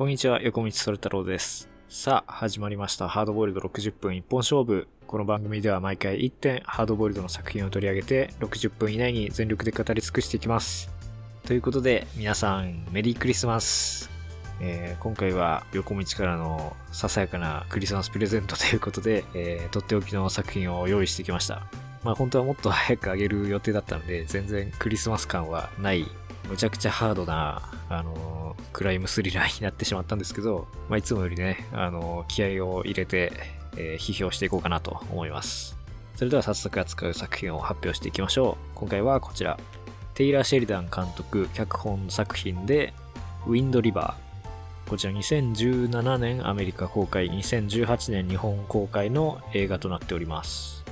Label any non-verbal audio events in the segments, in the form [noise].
こんにちは、横道それ太郎です。さあ、始まりました。ハードボイルド60分一本勝負。この番組では毎回1点、ハードボイルドの作品を取り上げて、60分以内に全力で語り尽くしていきます。ということで、皆さん、メリークリスマス。えー今回は横道からのささやかなクリスマスプレゼント [laughs] ということで、えーとっておきの作品を用意してきました。まあ本当はもっと早くあげる予定だったので、全然クリスマス感はない、むちゃくちゃハードな、あのークライムスリラーになってしまったんですけど、まあいつもよりね、あの気合を入れて、えー批評していこうかなと思います。それでは早速扱う作品を発表していきましょう。今回はこちら。テイラー・シェリダン監督脚本作品で、ウィンド・リバー。こちら2017年アメリカ公開、2018年日本公開の映画となっております。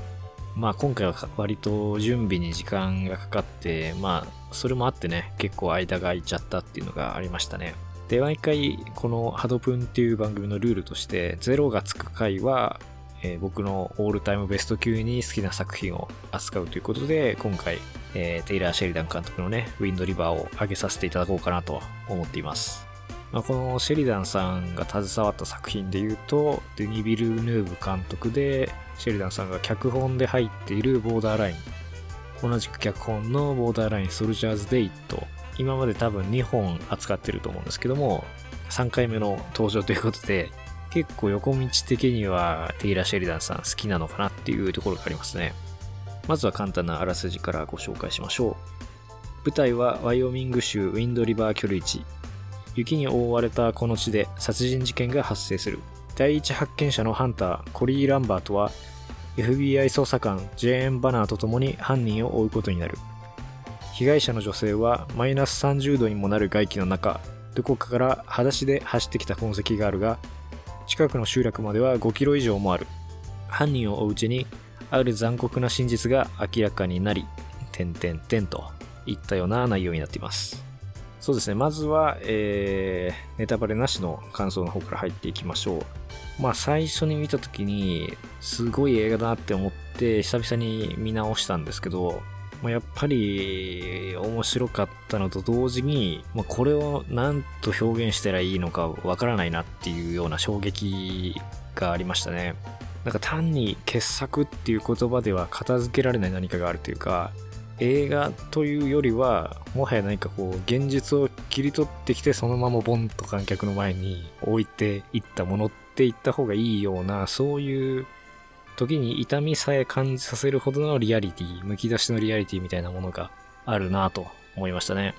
まあ今回は割と準備に時間がかかって、まあそれもあってね、結構間が空いちゃったっていうのがありましたね。で、毎回このハドプンっていう番組のルールとして、0がつく回は、えー僕のオールタイムベスト級に好きな作品を扱うということで、今回、えーテイラー・シェリダン監督のね、ウィンド・リバーを上げさせていただこうかなと思っています。まあ、このシェリダンさんが携わった作品で言うと、デニビル・ヌーブ監督で、シェリダンさんが脚本で入っているボーダーライン。同じく脚本のボーダーラインソルジャーズ・デイと、今まで多分2本扱ってると思うんですけども、3回目の登場ということで、結構横道的にはテイラ・シェリダンさん好きなのかなっていうところがありますね。まずは簡単なあらすじからご紹介しましょう。舞台はワイオミング州ウィンドリバー距離地。雪に覆われたこの地で殺人事件が発生する。第一発見者のハンター、コリー・ランバートは、FBI 捜査官、ジェーン・バナーと共に犯人を追うことになる。被害者の女性はマイナス30度にもなる外気の中、どこかから裸足で走ってきた痕跡があるが、近くの集落までは5キロ以上もある。犯人を追ううちに、ある残酷な真実が明らかになり、点々点といったような内容になっています。そうですね、まずは、えー、ネタバレなしの感想の方から入っていきましょう。まあ、最初に見たときに、すごい映画だなって思って、久々に見直したんですけど、まあ、やっぱり面白かったのと同時に、まあ、これを何と表現したらいいのかわからないなっていうような衝撃がありましたね。なんか単に傑作っていう言葉では片付けられない何かがあるというか、映画というよりは、もはや何かこう、現実を切り取ってきて、そのままボンと観客の前に置いていったものって言った方がいいような、そういう時に痛みさえ感じさせるほどのリアリティ、むき出しのリアリティみたいなものがあるなと思いましたね。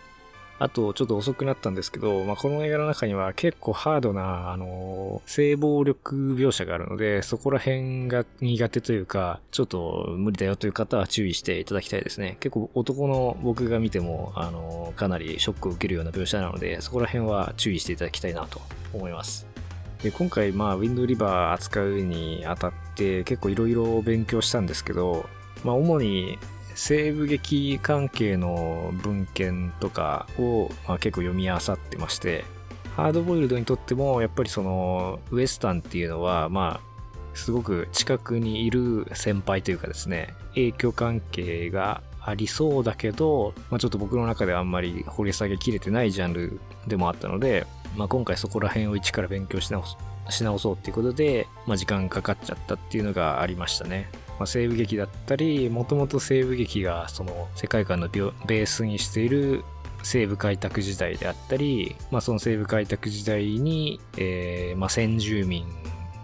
あと、ちょっと遅くなったんですけど、まあ、この映画の中には結構ハードな、あの、性暴力描写があるので、そこら辺が苦手というか、ちょっと無理だよという方は注意していただきたいですね。結構男の僕が見ても、あの、かなりショックを受けるような描写なので、そこら辺は注意していただきたいなと思います。で今回、まあ、ウィンドリバー扱うにあたって結構いろいろ勉強したんですけど、まあ、主に西部劇関係の文献とかを、まあ、結構読み漁ってまして、ハードボイルドにとっても、やっぱりその、ウエスタンっていうのは、まあ、すごく近くにいる先輩というかですね、影響関係がありそうだけど、まあ、ちょっと僕の中ではあんまり掘り下げきれてないジャンルでもあったので、まあ、今回そこら辺を一から勉強し直し直そうっていうことで、まあ、時間かかっちゃったっていうのがありましたね。まあ、西部劇だったり、もともと西部劇がその世界観のベースにしている西部開拓時代であったり、まあ、その西部開拓時代に、えーまあ、先住民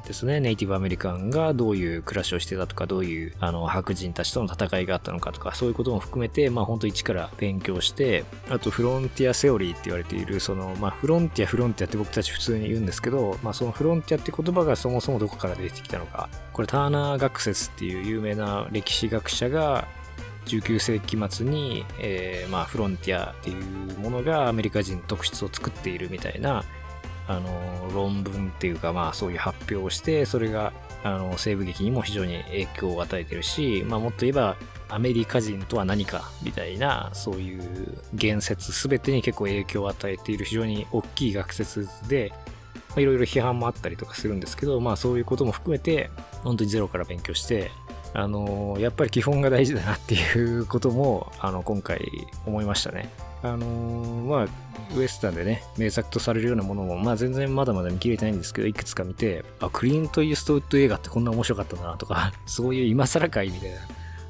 ですね、ネイティブアメリカンがどういう暮らしをしてたとか、どういうあの白人たちとの戦いがあったのかとか、そういうことも含めて、まあ本当一から勉強して、あとフロンティアセオリーって言われている、その、まあフロンティア、フロンティアって僕たち普通に言うんですけど、まあそのフロンティアって言葉がそもそもどこから出てきたのか、これターナー学説っていう有名な歴史学者が、19世紀末に、えーまあ、フロンティアっていうものがアメリカ人特質を作っているみたいなあの論文っていうかまあそういう発表をしてそれがあの西部劇にも非常に影響を与えてるし、まあ、もっと言えばアメリカ人とは何かみたいなそういう言説全てに結構影響を与えている非常に大きい学説でいろいろ批判もあったりとかするんですけど、まあそういうことも含めて、本当にゼロから勉強して、あのやっぱり基本が大事だなっていうことも、あの、今回思いましたね。あのー、まあ、ウエスタンでね、名作とされるようなものも、まあ全然まだまだ見切れてないんですけど、いくつか見て、あ、クリント・イーストウッド映画ってこんな面白かったなとか、[laughs] そういう今更会みたいな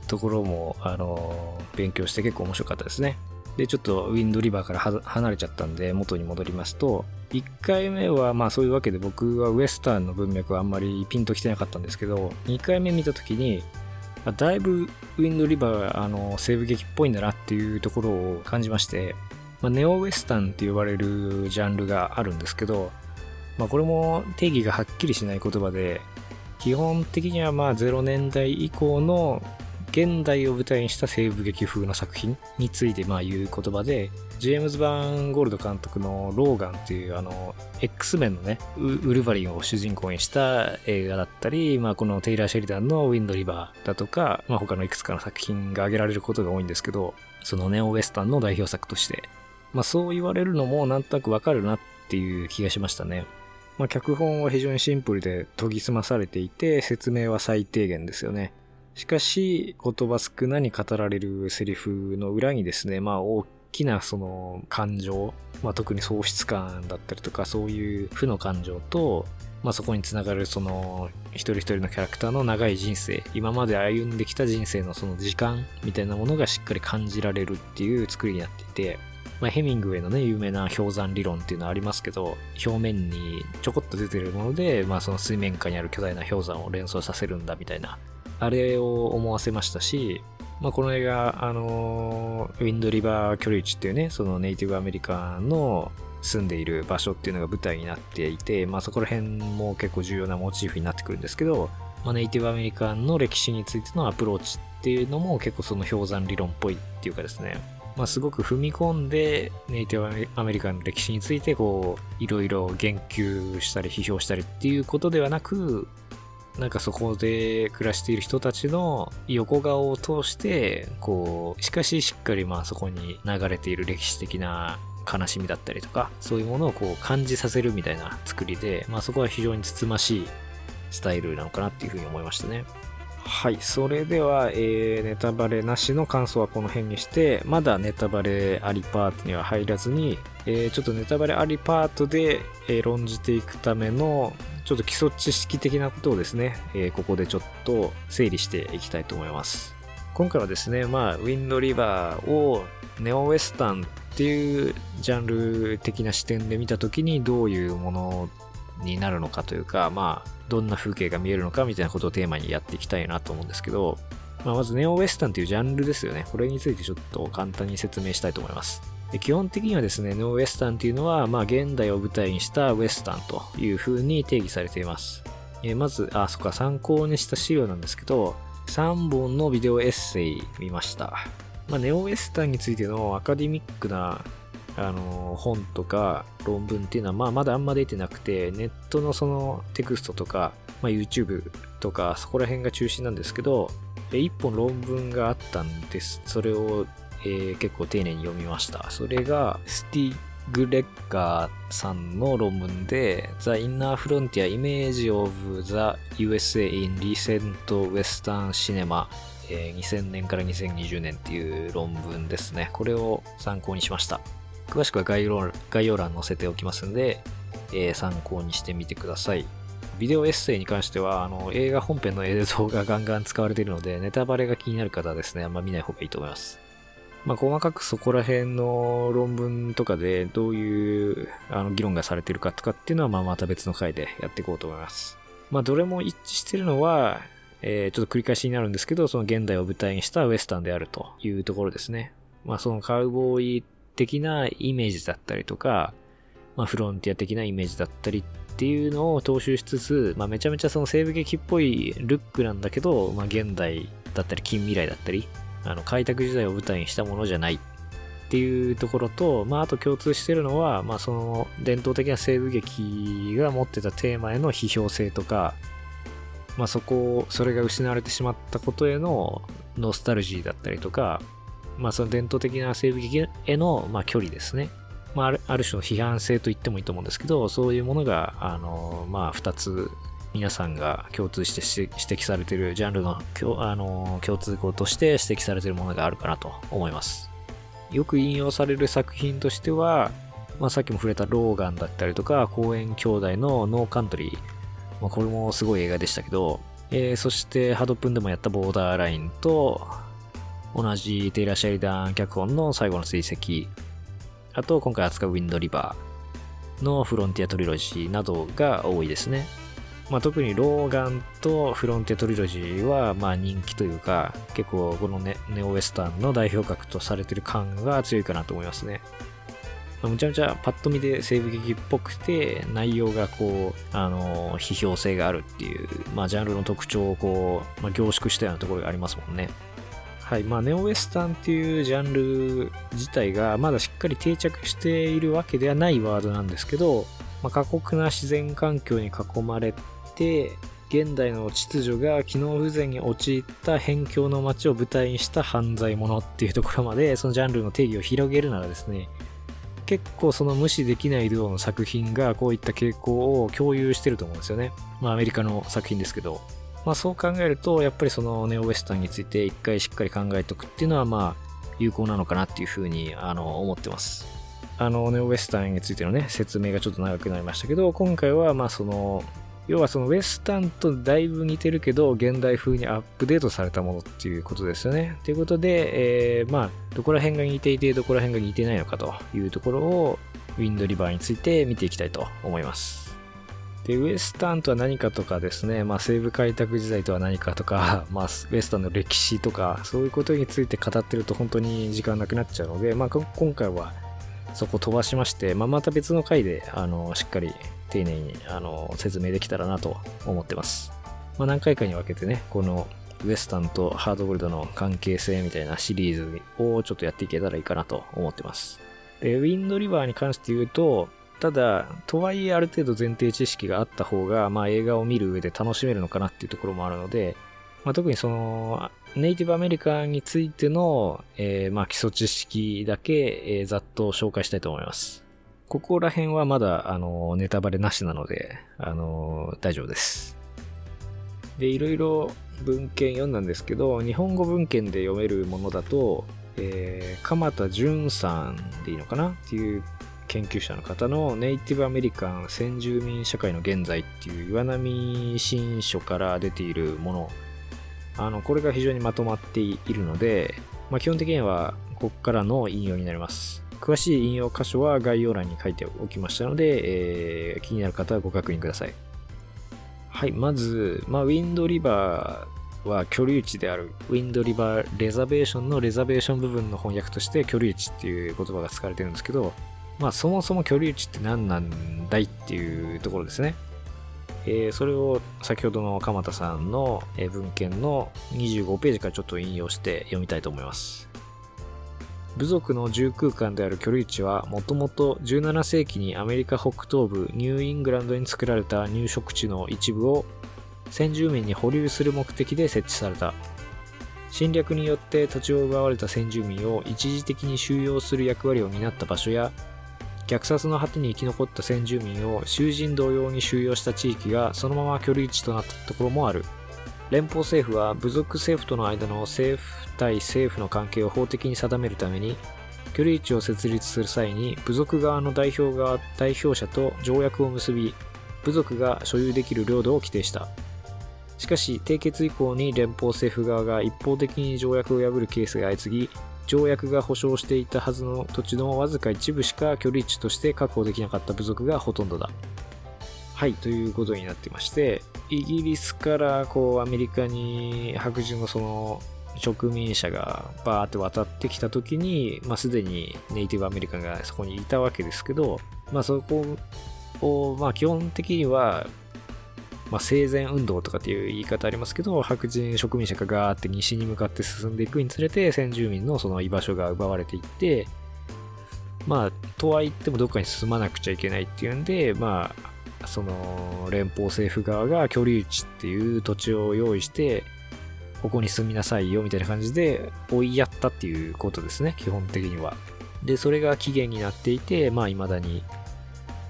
ところも、あのー、勉強して結構面白かったですね。で、ちょっとウィンドリバーから離れちゃったんで、元に戻りますと、1回目はまあそういうわけで僕はウエスタンの文脈はあんまりピンときてなかったんですけど、2回目見た時に、だいぶウィンドリバーあの西部劇っぽいんだなっていうところを感じまして、まあ、ネオウエスタンって呼ばれるジャンルがあるんですけど、まあ、これも定義がはっきりしない言葉で基本的にはまあ0年代以降の現代を舞台にした西部劇風の作品についてまあ言う言葉でジェームズ・バーン・ゴールド監督の「ローガン」っていうあの X メンのねウルヴァリンを主人公にした映画だったり、まあ、このテイラー・シェリダンの「ウィンド・リバー」だとか、まあ、他のいくつかの作品が挙げられることが多いんですけどそのネオウエスタンの代表作として、まあ、そう言われるのもなんとなくわかるなっていう気がしましたね。まあ、脚本は非常にシンプルで研ぎ澄まされていて説明は最低限ですよね。しかし、言葉少なに語られるセリフの裏にですね、まあ大きなその感情、まあ特に喪失感だったりとか、そういう負の感情と、まあそこにつながるその一人一人のキャラクターの長い人生、今まで歩んできた人生のその時間みたいなものがしっかり感じられるっていう作りになっていて、まあ、ヘミングウェイのね、有名な氷山理論っていうのはありますけど、表面にちょこっと出てるもので、まあその水面下にある巨大な氷山を連想させるんだみたいな、あれを思わせましたし、まあ、この映画、あのウィンドリバー居留地っていうね、そのネイティブアメリカの住んでいる場所っていうのが舞台になっていて、まあ、そこら辺も結構重要なモチーフになってくるんですけど、まあ、ネイティブアメリカンの歴史についてのアプローチっていうのも結構その氷山理論っぽいっていうかですね、まあ、すごく踏み込んでネイティブアメリカンの歴史についてこういろいろ言及したり批評したりっていうことではなくなんかそこで暮らしている人たちの横顔を通して、こう、しかししっかりまあそこに流れている歴史的な悲しみだったりとか、そういうものをこう感じさせるみたいな作りで、まあそこは非常につつましいスタイルなのかなっていうふうに思いましたね。はい。それでは、えー、ネタバレなしの感想はこの辺にして、まだネタバレありパートには入らずに、えー、ちょっとネタバレありパートで、えー、論じていくための、ちょっと基礎知識的なことをですね、えー、ここでちょっと整理していきたいと思います。今回はですね、まあ、ウィンドリバーをネオウェスタンっていうジャンル的な視点で見たときにどういうものになるのかというか、まあ、どんな風景が見えるのかみたいなことをテーマにやっていきたいなと思うんですけど、まあ、まずネオウェスタンというジャンルですよね。これについてちょっと簡単に説明したいと思います。で基本的にはですね、ネオウェスタンというのは、まあ、現代を舞台にしたウェスタンという風に定義されています。えー、まず、あ、そっか、参考にした資料なんですけど、3本のビデオエッセイ見ました。まあ、ネオウェスタンについてのアカデミックなあの本とか論文っていうのは、まあ、まだあんま出てなくて、ネットのそのテクストとか、まあ、YouTube とか、そこら辺が中心なんですけど、一本論文があったんです。それを、えー、結構丁寧に読みました。それが、スティグレッガーさんの論文で The Inner Frontier Image of the USA in Recent Western Cinema 2000年から2020年っていう論文ですね。これを参考にしました。詳しくは概要概要欄載せておきますんで、えー、参考にしてみてください。ビデオエッセイに関しては、あの、映画本編の映像がガンガン使われているので、ネタバレが気になる方はですね、あんま見ない方がいいと思います。まあ、細かくそこら辺の論文とかでどういうあの議論がされてるかとかっていうのは、まあ、また別の回でやっていこうと思います。まあ、どれも一致してるのは、えー、ちょっと繰り返しになるんですけど、その現代を舞台にしたウエスタンであるというところですね。まあ、そのカウボーイ的なイメージだったりとか、まあ、フロンティア的なイメージだったりっていうのを踏襲しつつ、まあ、めちゃめちゃその西部劇っぽいルックなんだけど、まあ、現代だったり近未来だったり、あの開拓時代を舞台にしたものじゃないっていうところと、まあ、あと共通してるのは、まあ、その伝統的な西部劇が持ってたテーマへの批評性とか、まあ、そこそれが失われてしまったことへのノスタルジーだったりとか、まあ、その伝統的な西部劇への、まあ、距離ですね。まあ、ある種の批判性と言ってもいいと思うんですけど、そういうものが、あの、まあ、二つ、皆さんが共通して指摘されてるジャンルのあの共通項として指摘されてるものがあるかなと思います。よく引用される作品としては、まあ、さっきも触れたローガンだったりとか、公園兄弟のノーカントリー。まあ、これもすごい映画でしたけど、えー、そしてハドプンでもやったボーダーラインと、同じテイラー・シャリダン脚本の最後の追跡、あと今回扱うウィンド・リバーのフロンティアトリロジーなどが多いですね。まあ、特にローガンとフロンティアトリロジーはまあ人気というか結構このネネオウェスタンの代表格とされてる感が強いかなと思いますね。むちゃむちゃパッと見で西部劇っぽくて内容がこう、あの、批評性があるっていう、まあジャンルの特徴をこう、まあ、凝縮したようなところがありますもんね。はい。まあ、ネオウェスタンっていうジャンル自体がまだしっかり定着しているわけではないワードなんですけど、まあ、過酷な自然環境に囲まれて、現代の秩序が機能不全に陥った辺境の街を舞台にした犯罪者っていうところまで、そのジャンルの定義を広げるならですね、結構その無視できない量の作品がこういった傾向を共有してると思うんですよね。まあアメリカの作品ですけど。まあそう考えると、やっぱりそのネオウェスタンについて一回しっかり考えておくっていうのはまあ有効なのかなっていうふうにあの思ってます。あのネオウェスタンについてのね、説明がちょっと長くなりましたけど、今回はまあその要はそのウェスタンとだいぶ似てるけど、現代風にアップデートされたものっていうことですよね。ということで、えー、まあ、どこら辺が似ていて、どこら辺が似てないのかというところを、ウィンドリバーについて見ていきたいと思います。で、ウエスタンとは何かとかですね、まあ、西部開拓時代とは何かとか、[laughs] まあ、ウエスタンの歴史とか、そういうことについて語ってると本当に時間なくなっちゃうので、まあ、今回はそこ飛ばしまして、まあ、また別の回で、あの、しっかり丁寧にあの説明できたらなと思ってます。まあ、何回かに分けてね、このウエスタンとハードボイルドの関係性みたいなシリーズをちょっとやっていけたらいいかなと思ってます。で、ウィンドリバーに関して言うと、ただ、とはいえある程度前提知識があった方が、まあ映画を見る上で楽しめるのかなっていうところもあるので、まあ、特にその、ネイティブアメリカンについての、えー、まあ基礎知識だけ、えー、ざっと紹介したいと思います。ここら辺はまだ、あの、ネタバレなしなので、あの、大丈夫です。で、いろいろ文献読んだんですけど、日本語文献で読めるものだと、えー、鎌田淳さんでいいのかな？っていう研究者の方のネイティブアメリカン先住民社会の現在っていう岩波新書から出ているもの、あの、これが非常にまとまっているので、まあ、基本的にはここからの引用になります。詳しい引用箇所は概要欄に書いておきましたので、えー、気になる方はご確認ください。はい、まず、まあ、ウィンドリバーは居留地である。ウィンドリバーレザベーションのレザベーション部分の翻訳として居留地っていう言葉が使われてるんですけど、まあそもそも居留地って何なんだいっていうところですね。えー、それを先ほどの鎌田さんの文献の25ページからちょっと引用して読みたいと思います。部族の住空間である居留地はもともと17世紀にアメリカ北東部ニューイングランドに作られた入植地の一部を先住民に保留する目的で設置された。侵略によって土地を奪われた先住民を一時的に収容する役割を担った場所や虐殺の果てに生き残った先住民を囚人同様に収容した地域がそのまま居留地となったところもある。連邦政府は部族政府との間の政府対政府の関係を法的に定めるために居留地を設立する際に部族側の代表側代表者と条約を結び部族が所有できる領土を規定した。しかし締結以降に連邦政府側が一方的に条約を破るケースが相次ぎ条約が保障していたはずの土地のわずか一部しか居留地として確保できなかった部族がほとんどだ。はいということになってましてイギリスからこうアメリカに白人のその植民者がバーって渡ってきた時に、まあ、すでにネイティブアメリカンがそこにいたわけですけど、まあ、そこを、まあ、基本的には、まあ、生前運動とかっていう言い方ありますけど、白人植民者がガーって西に向かって進んでいくにつれて、先住民のその居場所が奪われていって、まあ、とは言ってもどっかに進まなくちゃいけないっていうんで、まあ、その連邦政府側が居留地っていう土地を用意してここに住みなさいよみたいな感じで追いやったっていうことですね基本的には。でそれが期限になっていてまあ未だに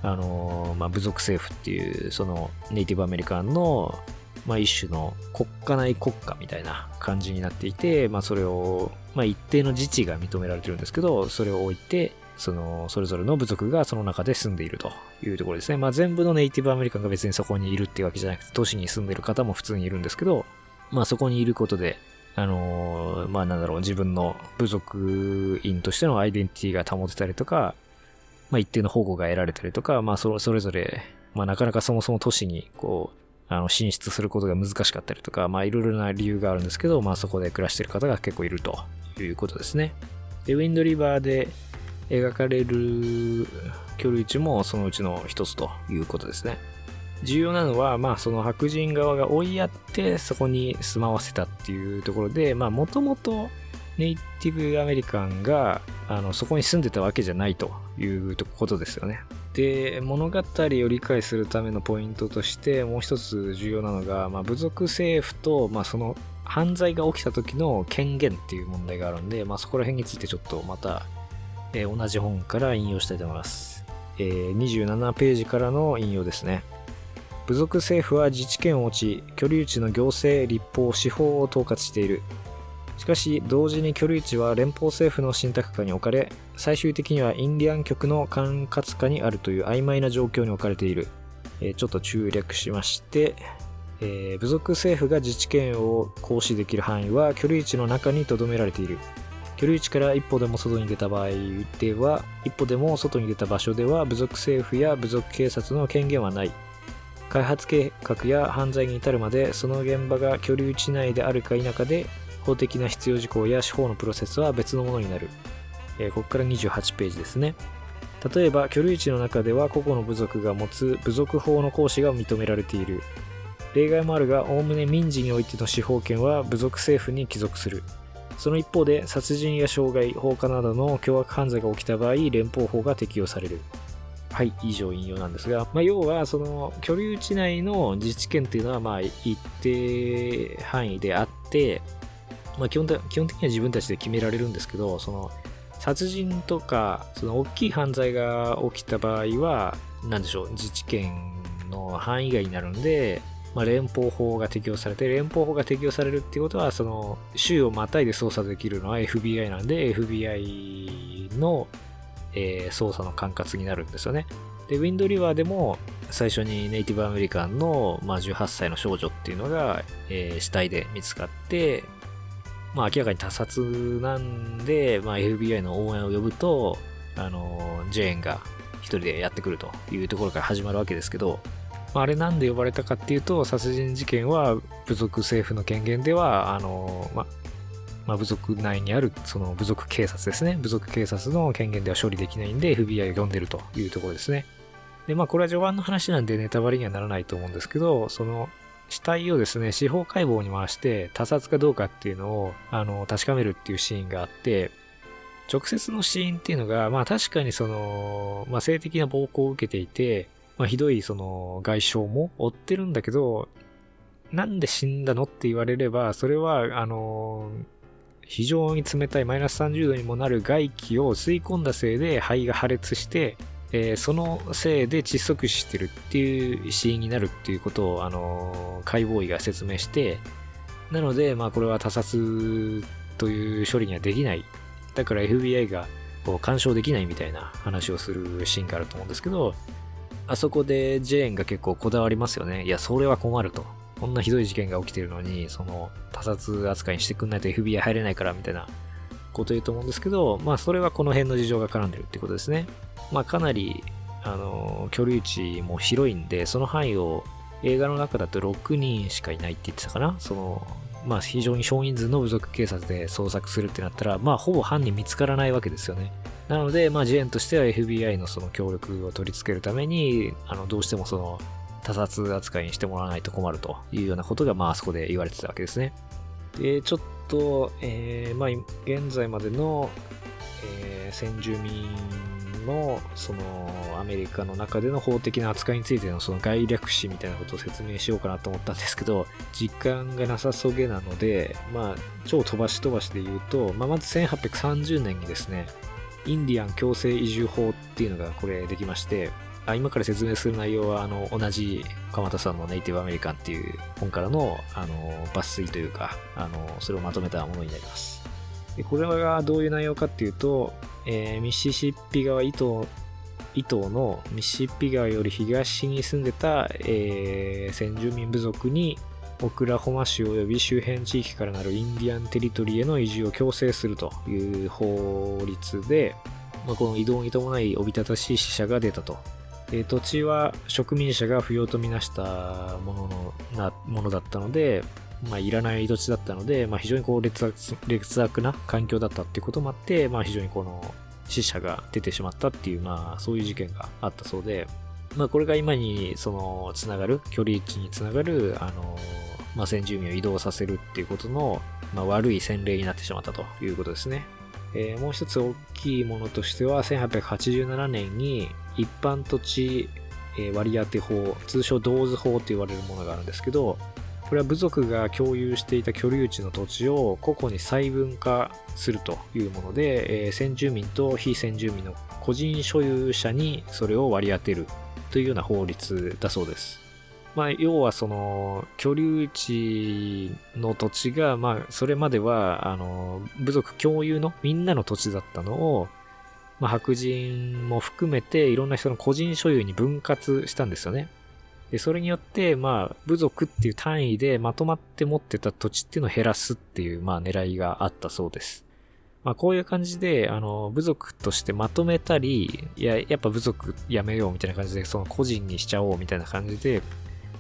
あのまあ、部族政府っていうそのネイティブアメリカンのまあ、一種の国家内国家みたいな感じになっていて、まあ、それを、まあ、一定の自治が認められてるんですけど、それを置いて、その、それぞれの部族がその中で住んでいるというところですね。まあ、全部のネイティブアメリカンが別にそこにいるっていうわけじゃなくて、都市に住んでる方も普通にいるんですけど、まあ、そこにいることで、あのー、まあ、なんだろう、自分の部族員としてのアイデンティティが保てたりとか、まあ、一定の保護が得られたりとか、まあ、それぞれ、まあ、なかなかそもそも都市に、こう、あの、進出することが難しかったりとか、まあ、いろいろな理由があるんですけど、まあ、そこで暮らしている方が結構いるということですね。で、ウィンドリバーで描かれる居留地もそのうちの一つということですね。重要なのは、まあ、その白人側が追いやって、そこに住まわせたっていうところで、もともとネイティブアメリカンが、あの、そこに住んでたわけじゃないということですよね。で、物語を理解するためのポイントとして、もう一つ重要なのが、まあ、部族政府と、まあ、その犯罪が起きた時の権限っていう問題があるんで、まあ、そこら辺についてちょっとまた、えー、同じ本から引用したいと思います。えー、27ページからの引用ですね。部族政府は自治権を持ち、居留地の行政、立法、司法を統括している。しかし、同時に居留地は連邦政府の信託下に置かれ、最終的にはインディアン局の管轄下にあるという曖昧な状況に置かれている。えー、ちょっと中略しまして、えー、部族政府が自治権を行使できる範囲は居留地の中に留められている。居留地から一歩でも外に出た場合では、一歩でも外に出た場所では部族政府や部族警察の権限はない。開発計画や犯罪に至るまでその現場が居留地内であるか否かで法的な必要事項や司法のプロセスは別のものになる。えー、ここから28ページですね。例えば、居留地の中では個々の部族が持つ部族法の行使が認められている。例外もあるが、おおむね民事においての司法権は部族政府に帰属する。その一方で、殺人や傷害、放火などの凶悪犯罪が起きた場合、連邦法が適用される。はい、以上引用なんですが、まあ、要は、その、居留地内の自治権っていうのは、まあ、一定範囲であって、まあ、基本的基本的には自分たちで決められるんですけど、その、殺人とか、その大きい犯罪が起きた場合は、なんでしょう、自治権の範囲外になるんで、まあ、連邦法が適用されて、連邦法が適用されるっていうことは、その、州をまたいで捜査できるのは FBI なんで、FBI の、えー、捜査の管轄になるんですよね。で、ウィンドリバーでも、最初にネイティブアメリカンの、まあ、18歳の少女っていうのが、えー、死体で見つかって、まあ明らかに他殺なんで、まあ FBI の応援を呼ぶと、あの、ジェーンが一人でやってくるというところから始まるわけですけど、まあ、あれなんで呼ばれたかっていうと、殺人事件は部族政府の権限では、あの、ま、まあ、部族内にある、その部族警察ですね。部族警察の権限では処理できないんで、FBI を呼んでるというところですね。で、まあ、これは序盤の話なんでネタバレにはならないと思うんですけど、その、死体をですね、司法解剖に回して他殺かどうかっていうのを、あの、確かめるっていうシーンがあって、直接の死因っていうのが、まあ確かにその、まあ性的な暴行を受けていて、まあひどいその外傷も負ってるんだけど、なんで死んだのって言われれば、それは、あの、非常に冷たいマイナス30度にもなる外気を吸い込んだせいで肺が破裂して、えー、そのせいで窒息死してるっていう死因になるっていうことを、あの解剖医が説明して、なので、まあこれは他殺という処理にはできない。だから FBI がこう干渉できないみたいな話をするシーンがあると思うんですけど、あそこでジェーンが結構こだわりますよね。いや、それは困ると。こんなひどい事件が起きてるのに、その他殺扱いにしてくんないと FBI 入れないからみたいなこと言うと思うんですけど、まあそれはこの辺の事情が絡んでるってことですね。まあかなり、あの、居留地も広いんで、その範囲を映画の中だと6人しかいないって言ってたかなその、まあ非常に少人数の部族警察で捜索するってなったら、まあほぼ犯人見つからないわけですよね。なので、まあジェーンとしては FBI のその協力を取り付けるために、あの、どうしてもその、他殺扱いにしてもらわないと困るというようなことが、まあそこで言われてたわけですね。で、ちょっと、えー、まあ現在までの、えー、先住民のそのアメリカの中での法的な扱いについてのその概略史みたいなことを説明しようかなと思ったんですけど時間がなさそげなのでまあ超飛ばし飛ばしで言うと、まあ、まず1830年にですねインディアン強制移住法っていうのがこれできましてあ今から説明する内容は、あの、同じ鎌田さんのネイティブアメリカンっていう本からの、あの、抜粋というか、あの、それをまとめたものになります。でこれがどういう内容かっていうと、えー、ミシシッピ川糸糸のミシシッピ川より東に住んでた、えー、先住民部族にオクラホマ州及び周辺地域からなるインディアンテリトリーへの移住を強制するという法律で、まあ、この移動に伴いおびただしい死者が出たと。で土地は植民者が不要とみなしたもののなものだったので、まあ、いらない土地だったので、まあ、非常にこう劣悪劣悪な環境だったっていうこともあって、まあ、非常にこの死者が出てしまったっていう、まあ、そういう事件があったそうで、まあ、これが今にそのつながる距離値につながるあのまあ、先住民を移動させるっていうことの、まあ、悪い洗礼になってしまったということですね。えー、もう一つ大きいものとしては、1887年に一般土地割り当て法、通称銅図法と言われるものがあるんですけど、これは部族が共有していた居留地の土地を個々に細分化するというもので、えー、先住民と非先住民の個人所有者にそれを割り当てるというような法律だそうです。まあ、要はその、居留地の土地が、まあ、それまでは、あの、部族共有のみんなの土地だったのを、まあ、白人も含めていろんな人の個人所有に分割したんですよね。で、それによって、まあ、部族っていう単位でまとまって持ってた土地っていうのを減らすっていう、まあ、狙いがあったそうです。まあ、こういう感じで、あの、部族としてまとめたり、いや、やっぱ部族やめようみたいな感じで、その個人にしちゃおうみたいな感じで、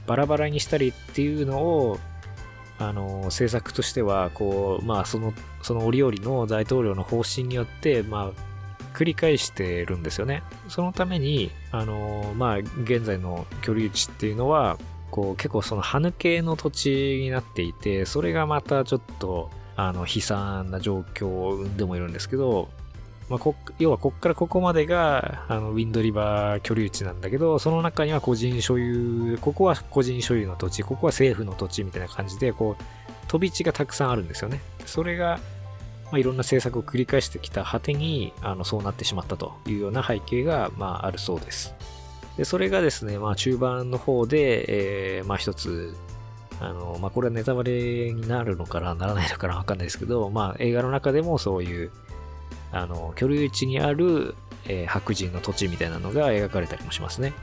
バラバラにしたりっていうのを、あの、政策としては、こう、まあ、その、その折々の大統領の方針によって、まあ、繰り返してるんですよね。そのために、あの、まあ、現在の居留地っていうのは、こう、結構その歯抜けの土地になっていて、それがまたちょっと、あの、悲惨な状況を生んでもいるんですけど、まあ、こ要はこっからここまでがあのウィンドリバー居留地なんだけど、その中には個人所有、ここは個人所有の土地、ここは政府の土地みたいな感じで、こう、飛び地がたくさんあるんですよね。それが、まあ、いろんな政策を繰り返してきた果てに、あの、そうなってしまったというような背景が、まあ、あるそうです。で、それがですね、まあ、中盤の方で、えー、まあ、一つ、あの、まあ、これはネタバレになるのかな、ならないのかな、わかんないですけど、まあ、映画の中でもそういう、あの、居留地にある、えー、白人の土地みたいなのが描かれたりもしますね。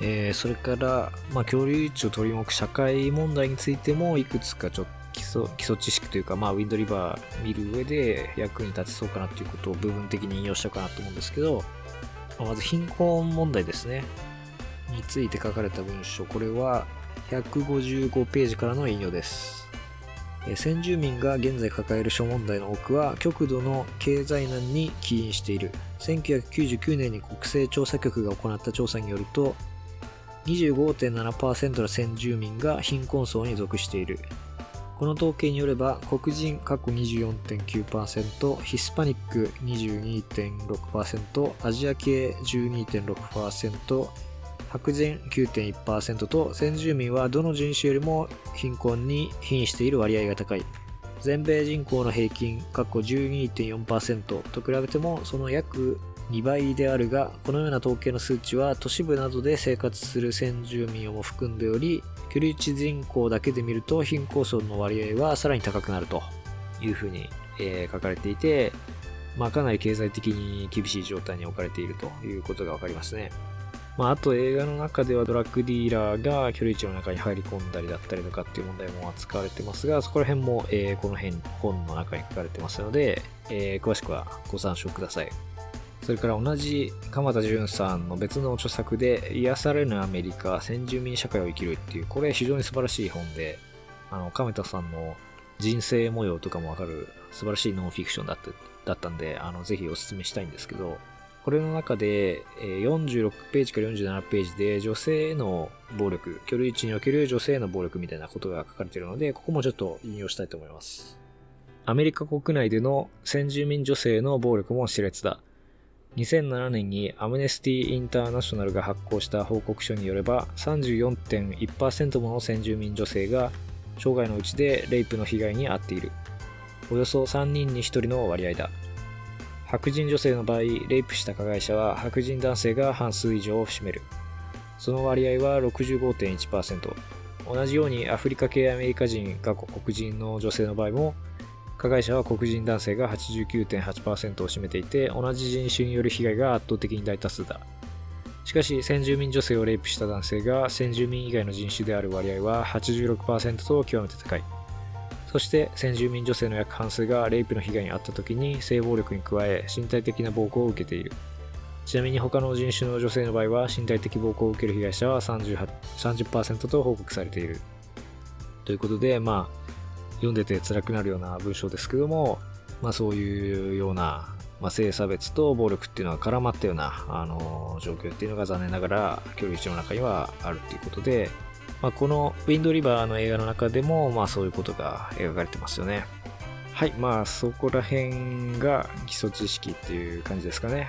えー、それから、まあ、居留地を取り巻く社会問題についてもいくつかちょっと基礎基礎知識というか、まあ、ウィンドリバー見る上で役に立ちそうかなということを部分的に引用しようかなと思うんですけど、まず貧困問題ですね。について書かれた文章、これは155ページからの引用です。先住民が現在抱える諸問題の多くは極度の経済難に起因している1999年に国勢調査局が行った調査によると25.7%の先住民が貧困層に属しているこの統計によれば黒人過去24.9%ヒスパニック22.6%アジア系12.6%白人9.1%と先住民はどの人種よりも貧困に瀕している割合が高い全米人口の平均12.4%と比べてもその約2倍であるがこのような統計の数値は都市部などで生活する先住民をも含んでおり居留地人口だけで見ると貧困層の割合はさらに高くなるというふうに、えー、書かれていて、まあ、かなり経済的に厳しい状態に置かれているということがわかりますね。まあ、あと映画の中ではドラッグディーラーが距離値の中に入り込んだりだったりとかっていう問題も扱われてますが、そこら辺も、えー、この辺、本の中に書かれてますので、えー、詳しくはご参照ください。それから同じ鎌田純さんの別の著作で、癒されぬアメリカ、先住民社会を生きるっていう、これ非常に素晴らしい本で、あの、亀田さんの人生模様とかもわかる素晴らしいノンフィクションだっただったんで、あの、ぜひお勧めしたいんですけど、これの中で、46ページから47ページで女性への暴力、居留地における女性の暴力みたいなことが書かれているので、ここもちょっと引用したいと思います。アメリカ国内での先住民女性の暴力も熾烈だ。2007年にアムネスティ・インターナショナルが発行した報告書によれば34.1%もの先住民女性が生涯のうちでレイプの被害に遭っている。およそ3人に1人の割合だ。白人女性の場合、レイプした加害者は白人男性が半数以上を占める。その割合は65.1%。同じようにアフリカ系アメリカ人、過去黒人の女性の場合も、加害者は黒人男性が89.8%を占めていて、同じ人種による被害が圧倒的に大多数だ。しかし、先住民女性をレイプした男性が先住民以外の人種である割合は86%と極めて高い。そして先住民女性の約半数がレイプの被害に遭った時に性暴力に加え身体的な暴行を受けている。ちなみに他の人種の女性の場合は身体的暴行を受ける被害者は30%と報告されている。ということで、まあ、読んでて辛くなるような文章ですけども、まあそういうような、まあ、性差別と暴力っていうのが絡まったような、あの状況っていうのが残念ながら、距離一の中にはあるっていうことで、まあ、このウィンドリバーの映画の中でも、まあそういうことが描かれてますよね。はい、まあそこら辺が基礎知識っていう感じですかね。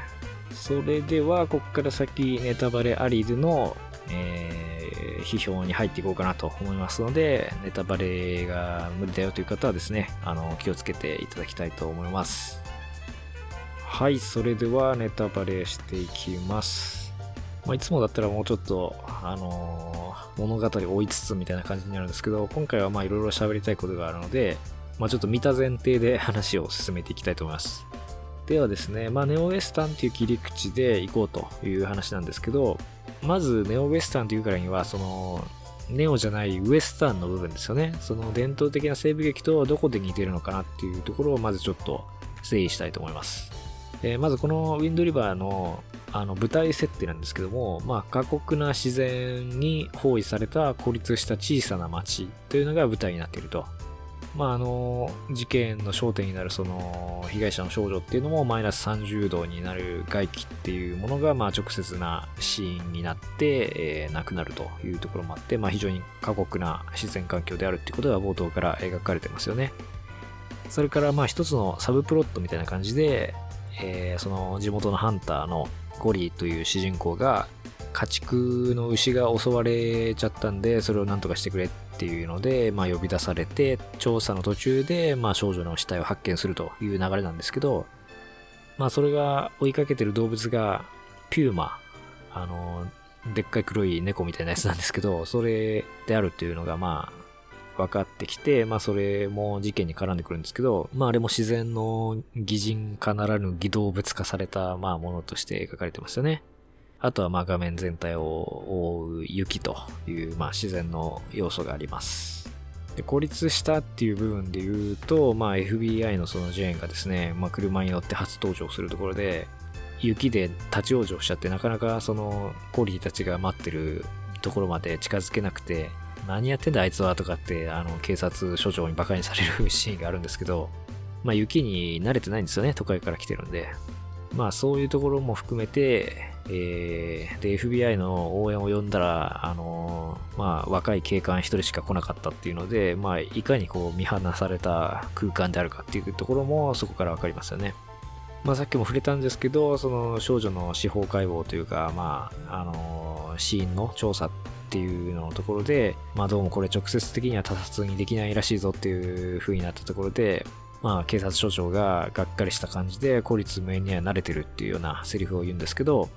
それでは、ここから先ネタバレありでの、えー、批評に入っていこうかなと思いますので、ネタバレが無理だよという方はですね、あの、気をつけていただきたいと思います。はい、それではネタバレしていきます。まあ、いつもだったらもうちょっと、あのー、物語を追いつつみたいな感じになるんですけど、今回はまあいろいろ喋りたいことがあるので、まあ、ちょっと見た前提で [laughs] 話を進めていきたいと思います。ではですね、まあ、ネオウェスタンっていう切り口で行こうという話なんですけど、まずネオウェスタンというからには、その、ネオじゃないウエスタンの部分ですよね。その伝統的な西部劇とどこで似てるのかなっていうところをまずちょっと整理したいと思います。えー、まずこのウィンドリバーのあの舞台設定なんですけども、まあ、過酷な自然に包囲された孤立した小さな町というのが舞台になっていると。まあ、あの、事件の焦点になるその被害者の少女っていうのもマイナス30度になる外気っていうものが、まあ、直接なシーンになって、えー、亡くなるというところもあって、まあ、非常に過酷な自然環境であるっていうことが冒頭から描かれてますよね。それから、まあ、一つのサブプロットみたいな感じで、えー、その地元のハンターのゴリという主人公が家畜の牛が襲われちゃったんで、それを何とかしてくれっていうので、まあ、呼び出されて、調査の途中で、まあ、少女の死体を発見するという流れなんですけど、まあ、それが追いかけてる動物が、ピューマ、あの、でっかい黒い猫みたいなやつなんですけど、それであるっていうのが、まあ、分かってきて、まあ、それも事件に絡んでくるんですけど、まあ、あれも自然の擬人化ならぬ偽動物化された、まあ、ものとして描かれてますよね。あとはまあ画面全体を覆う雪というまあ自然の要素があります。で孤立したっていう部分で言うと、まあ、FBI のそのジェーンがですね、まあ、車に乗って初登場するところで、雪で立ち往生しちゃって、なかなかそのコーリーたちが待ってるところまで近づけなくて、何やってんだあいつはとかって、あの、警察署長に馬鹿にされる [laughs] シーンがあるんですけど、まあ雪に慣れてないんですよね、都会から来てるんで。まあそういうところも含めて、えー、で、FBI の応援を呼んだら、あのー、まあ、若い警官一人しか来なかったっていうので、まあ、いかにこう、見放された空間であるかっていうところも、そこからわかりますよね。まあ、さっきも触れたんですけど、その少女の司法解剖というか、まあ、あのー、死因の調査っていうののところで、まあ、どうもこれ直接的には他殺にできないらしいぞっていう風になったところで、まあ、警察署長ががっかりした感じで、孤立無縁には慣れてるっていうようなセリフを言うんですけど、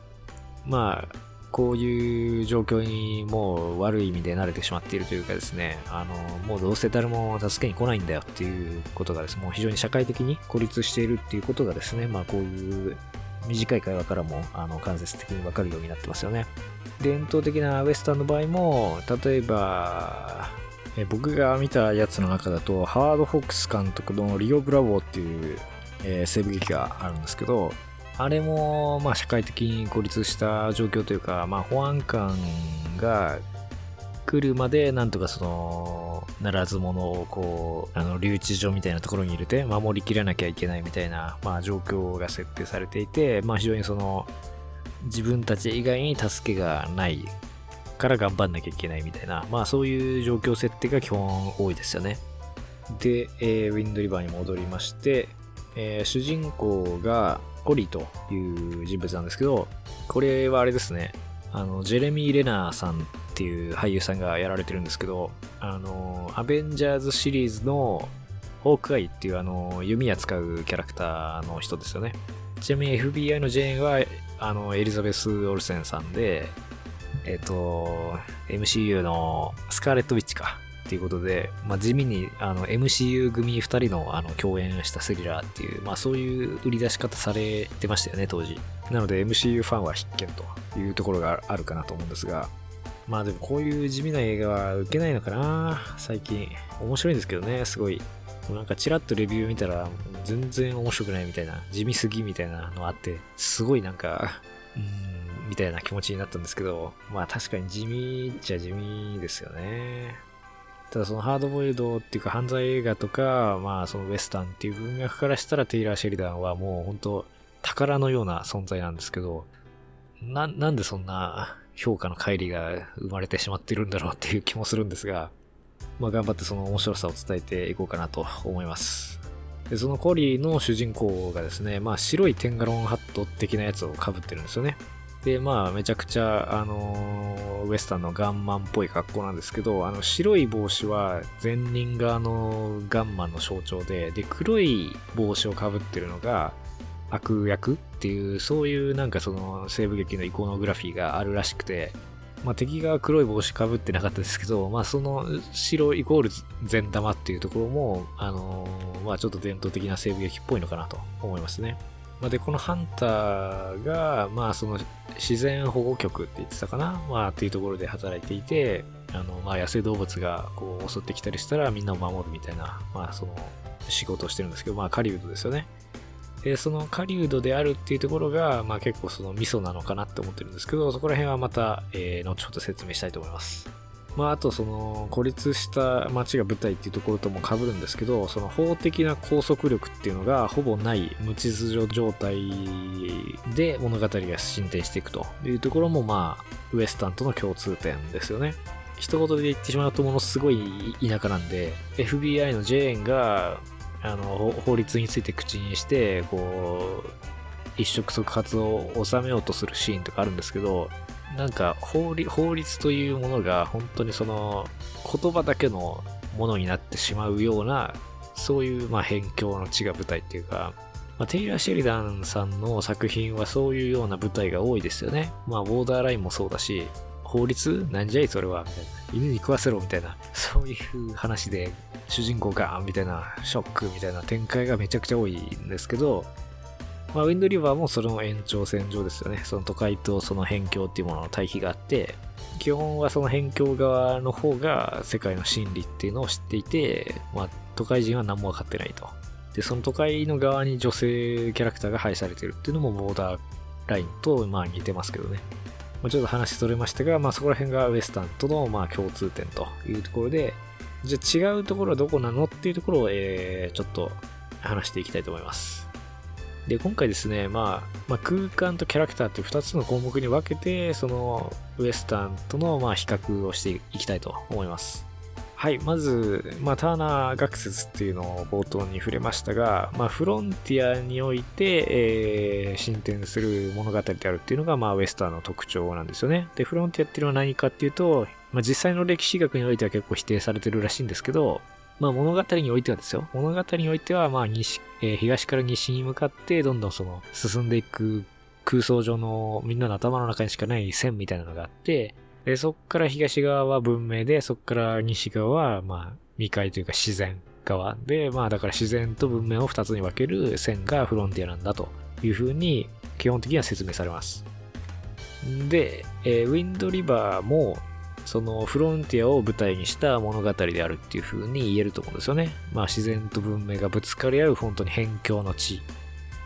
まあ、こういう状況にもう悪い意味で慣れてしまっているというかですね、あの、もうどうせ誰も助けに来ないんだよっていうことがですね、もう非常に社会的に孤立しているっていうことがですね、まあこういう短い会話からもあの間接的にわかるようになってますよね。伝統的なウエスタンの場合も、例えば、え僕が見たやつの中だと、ハワード・フォックス監督のリオ・ブラボーっていう、えー、西部劇があるんですけど、あれも、まあ、社会的に孤立した状況というか、まあ、保安官が来るまで、なんとかその、ならず者をこう、あの、留置所みたいなところに入れて、守りきらなきゃいけないみたいな、まあ、状況が設定されていて、まあ、非常にその、自分たち以外に助けがないから頑張んなきゃいけないみたいな、まあ、そういう状況設定が基本多いですよね。で、えー、ウィンドリバーに戻りまして、えー、主人公がコリーという人物なんですけど、これはあれですね、あの、ジェレミー・レナーさんっていう俳優さんがやられてるんですけど、あの、アベンジャーズシリーズのホークアイっていうあの、弓矢使うキャラクターの人ですよね。ちなみに FBI のジェーンは、あの、エリザベス・オルセンさんで、えっ、と、MCU のスカーレット・ウィッチか。っていうことで、まあ、地味にあの MCU 組2人のあの共演したスリラーっていう、まあ、そういう売り出し方されてましたよね、当時。なので MCU ファンは必見というところがあるかなと思うんですが、まあでもこういう地味な映画は受けないのかな、最近。面白いんですけどね、すごい。なんかチラッとレビュー見たら全然面白くないみたいな、地味すぎみたいなのあって、すごいなんか、うーん、みたいな気持ちになったんですけど、まあ確かに地味っちゃ地味ですよね。ただそのハードボイルドっていうか犯罪映画とか、まあそのウエスタンっていう文脈からしたらテイラー・シェリダンはもう本当宝のような存在なんですけど、な、なんでそんな評価の乖離が生まれてしまってるんだろうっていう気もするんですが、まあ頑張ってその面白さを伝えていこうかなと思います。で、そのコリーの主人公がですね、まあ白いテンガロンハット的なやつを被ってるんですよね。で、まあ、めちゃくちゃ、あのウエスタンのガンマンっぽい格好なんですけど、あの、白い帽子は前任側のガンマンの象徴で、で、黒い帽子をかぶってるのが悪役っていう、そういうなんかその西部劇のイコノグラフィーがあるらしくて、まあ、敵が黒い帽子かぶってなかったですけど、まあ、その白イコール善玉っていうところも、あのまあ、ちょっと伝統的な西部劇っぽいのかなと思いますね。まあ、で、このハンターが、まあ、その自然保護局って言ってたかな、まあ、っていうところで働いていて、あの、まあ、野生動物がこう襲ってきたりしたらみんなを守るみたいな、まあ、その仕事をしてるんですけど、まあ、狩人ですよね。で、その狩人であるっていうところが、まあ、結構そのミソなのかなって思ってるんですけど、そこら辺はまた、えー、後ほど説明したいと思います。まあ、あとその孤立した街が舞台っていうところとも被るんですけどその法的な拘束力っていうのがほぼない無秩序状態で物語が進展していくというところもまあウエスタンとの共通点ですよね一言で言ってしまうとものすごい田舎なんで FBI のジェーンがあの法律について口にしてこう一触即発を収めようとするシーンとかあるんですけどなんか法律というものが本当にその言葉だけのものになってしまうようなそういうまあ辺境の地が舞台っていうか、まあ、テイラー・シェリダンさんの作品はそういうような舞台が多いですよね。まあボーダーラインもそうだし、法律なんじゃいそれはみたいな。犬に食わせろみたいな。そういう話で主人公がみたいなショックみたいな展開がめちゃくちゃ多いんですけど、まあ、ウィンドリバーもその延長線上ですよね。その都会とその辺境っていうものの対比があって、基本はその辺境側の方が世界の真理っていうのを知っていて、まあ、都会人は何も分かってないと。で、その都会の側に女性キャラクターが配されてるっていうのもボーダーラインとまあ似てますけどね。まあ、ちょっと話それましたが、まあ、そこら辺がウエスタンとのまあ共通点というところで、じゃあ違うところはどこなのっていうところを、えー、ちょっと話していきたいと思います。で、今回ですね、まあ、まあ、空間とキャラクターっていう2つの項目に分けて、そのウエスタンとのま比較をしていきたいと思います。はい、まず、まあ、ターナー学説っていうのを冒頭に触れましたが、まあ、フロンティアにおいて、えー、進展する物語であるっていうのが、まあ、ウエスタンの特徴なんですよね。で、フロンティアっていうのは何かっていうと、まあ、実際の歴史学においては結構否定されてるらしいんですけど、まあ、物語においてはですよ。物語においては、まあ西、えー、東から西に向かって、どんどんその、進んでいく空想上のみんなの頭の中にしかない線みたいなのがあって、で、そっから東側は文明で、そっから西側は、まあ、未開というか自然側で、まあ、だから自然と文明を二つに分ける線がフロンティアなんだというふうに、基本的には説明されます。で、えー、ウィンドリバーも、そのフロンティアを舞台にした物語であるっていう風に言えると思うんですよね。まあ自然と文明がぶつかり合う本当に辺境の地っ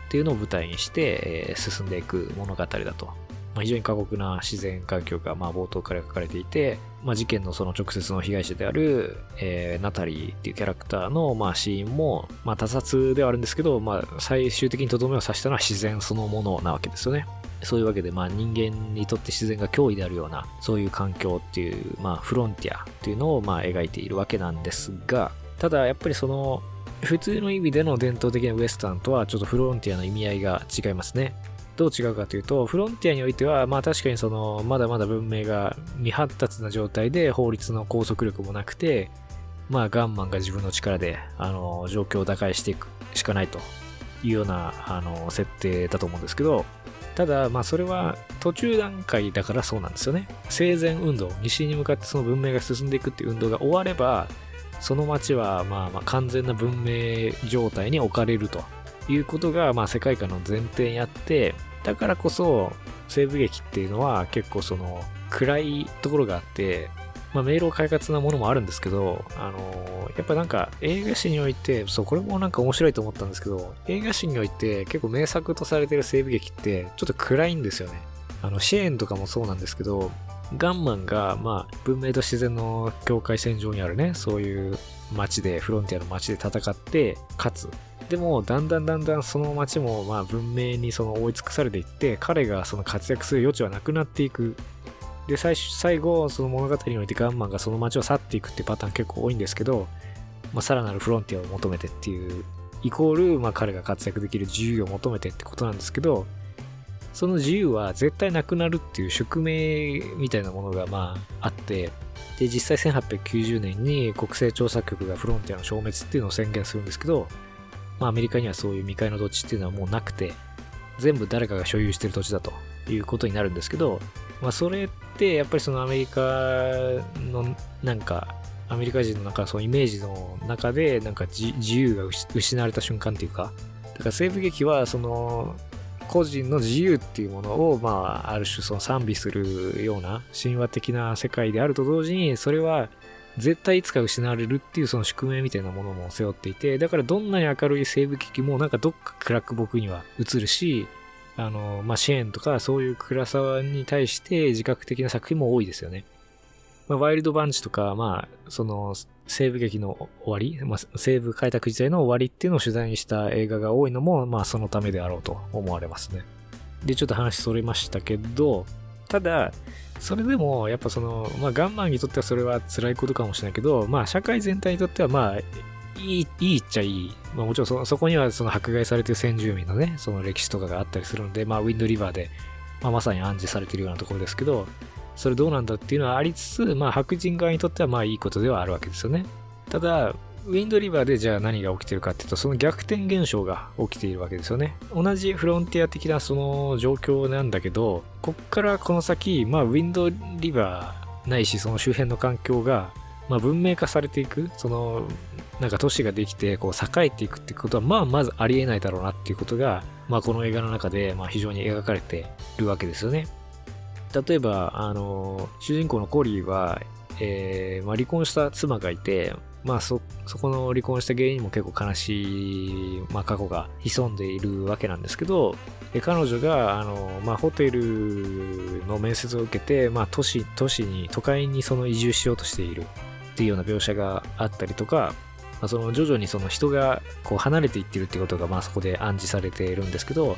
ていうのを舞台にして、えー、進んでいく物語だと。まあ、非常に過酷な自然環境がまあ冒頭から書かれていて、まあ、事件のその直接の被害者である、えー、ナタリーっていうキャラクターのまあシーンも、まあ、他殺ではあるんですけど、まあ、最終的にとどめを刺したのは自然そのものなわけですよね。そういうわけで、まあ、人間にとって自然が脅威であるような、そういう環境っていう、まあ、フロンティアっていうのを、まあ、描いているわけなんですが、ただ、やっぱりその、普通の意味での伝統的なウエスタンとは、ちょっとフロンティアの意味合いが違いますね。どう違うかというと、フロンティアにおいては、まあ確かにその、まだまだ文明が未発達な状態で法律の拘束力もなくて、まあガンマンが自分の力で、あの、状況を打開していくしかないというような、あの、設定だと思うんですけど、ただ、まあそれは途中段階だからそうなんですよね。生前運動、西に向かってその文明が進んでいくっていう運動が終われば、その町はまあまあ完全な文明状態に置かれるということがまあ世界観の前提にあって、だからこそ西部劇っていうのは結構その暗いところがあって、まあ、迷路快活なものもあるんですけど、あのー、やっぱなんか映画史において、そう、これもなんか面白いと思ったんですけど、映画史において結構名作とされてる西部劇ってちょっと暗いんですよね。あの、シェーンとかもそうなんですけど、ガンマンが、まあ、文明と自然の境界線上にあるね、そういう街で、フロンティアの街で戦って、勝つ。でも、だんだんだんだんその街も、まあ、文明にその追い尽くされていって、彼がその活躍する余地はなくなっていく。で、最最後、その物語においてガンマンがその街を去っていくっていうパターン結構多いんですけど、まあ、さらなるフロンティアを求めてっていう、イコール、まあ、彼が活躍できる自由を求めてってことなんですけど、その自由は絶対なくなるっていう宿命みたいなものがまああって、で、実際1890年に国勢調査局がフロンティアの消滅っていうのを宣言するんですけど、まあアメリカにはそういう未開の土地っていうのはもうなくて、全部誰かが所有してる土地だということになるんですけど、まあそれってやっぱりそのアメリカのなんかアメリカ人の中そのイメージの中でなんか自由が失われた瞬間っていうかだから西部劇はその個人の自由っていうものをまあある種その賛美するような神話的な世界であると同時にそれは絶対いつか失われるっていうその宿命みたいなものも背負っていてだからどんなに明るい西部劇もなんかどっか暗く僕には映るしあの、まあ、支援とかそういう暗さに対して自覚的な作品も多いですよね。まあ、ワイルドバンチとか、まあ、その、西部劇の終わり、まあ、西部開拓時代の終わりっていうのを取材にした映画が多いのも、まあ、そのためであろうと思われますね。で、ちょっと話それましたけど、ただ、それでも、やっぱその、まあ、ガンマンにとってはそれは辛いことかもしれないけど、まあ、社会全体にとっては、まあ、いい、いいっちゃいい。まあもちろんそ、そこにはその迫害されてる先住民のね、その歴史とかがあったりするので、まあウィンドリバーで、まあまさに暗示されてるようなところですけど、それどうなんだっていうのはありつつ、まあ白人側にとってはまあいいことではあるわけですよね。ただ、ウィンドリバーでじゃあ何が起きてるかっていうと、その逆転現象が起きているわけですよね。同じフロンティア的なその状況なんだけど、こっからこの先、まあウィンドリバーないしその周辺の環境がまあ、文明化されていく、その、なんか都市ができて、こう、栄えていくってことは、まあ、まずありえないだろうなっていうことが、まあ、この映画の中で、まあ、非常に描かれてるわけですよね。例えば、あの、主人公のコリーは、えー、まあ、離婚した妻がいて、まあ、そ、そこの離婚した原因も結構悲しい、まあ、過去が潜んでいるわけなんですけど、彼女が、あの、まあ、ホテルの面接を受けて、まあ、都市、都市に、都会にその移住しようとしている。っていうような描写があったりとか、まあ、その徐々にその人がこう離れていってるっていうことがまあそこで暗示されているんですけど、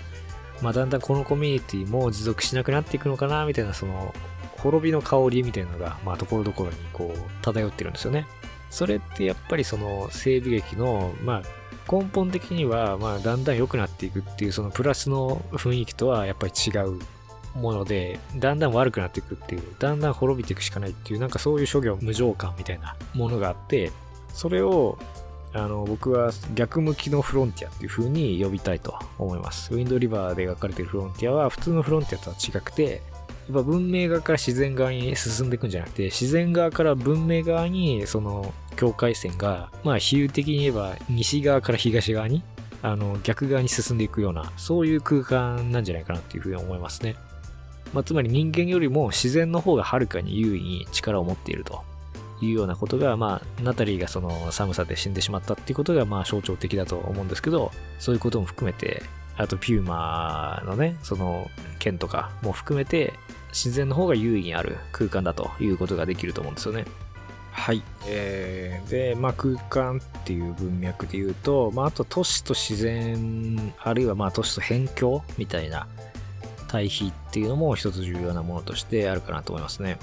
まあ、だんだんこのコミュニティも持続しなくなっていくのかなみたいなその滅びの香りみたいなのがまあところどころにこう漂ってるんですよね。それってやっぱりその西部劇のまあ根本的にはまあだんだん良くなっていくっていうそのプラスの雰囲気とはやっぱり違うもので、だんだん悪くなっていくっていう、だんだん滅びていくしかないっていう、なんかそういう諸行無常感みたいなものがあって、それを、あの、僕は逆向きのフロンティアっていう風に呼びたいと思います。ウィンドリバーで描かれているフロンティアは普通のフロンティアとは違くて、ぱ文明側から自然側に進んでいくんじゃなくて、自然側から文明側に、その境界線が、まあ比喩的に言えば西側から東側に、あの逆側に進んでいくような、そういう空間なんじゃないかなっていうふうに思いますね。まあ、つまり人間よりも自然の方がはるかに優位に力を持っているというようなことが、まあ、ナタリーがその寒さで死んでしまったっていうことが、まあ、象徴的だと思うんですけど、そういうことも含めて、あとピューマのね、その剣とかも含めて、自然の方が優位にある空間だということができると思うんですよね。はい。えー、で、まあ空間っていう文脈で言うと、まああと都市と自然、あるいはまあ都市と辺境みたいな対比っていうのも一つ重要なものとしてあるかなと思いますね。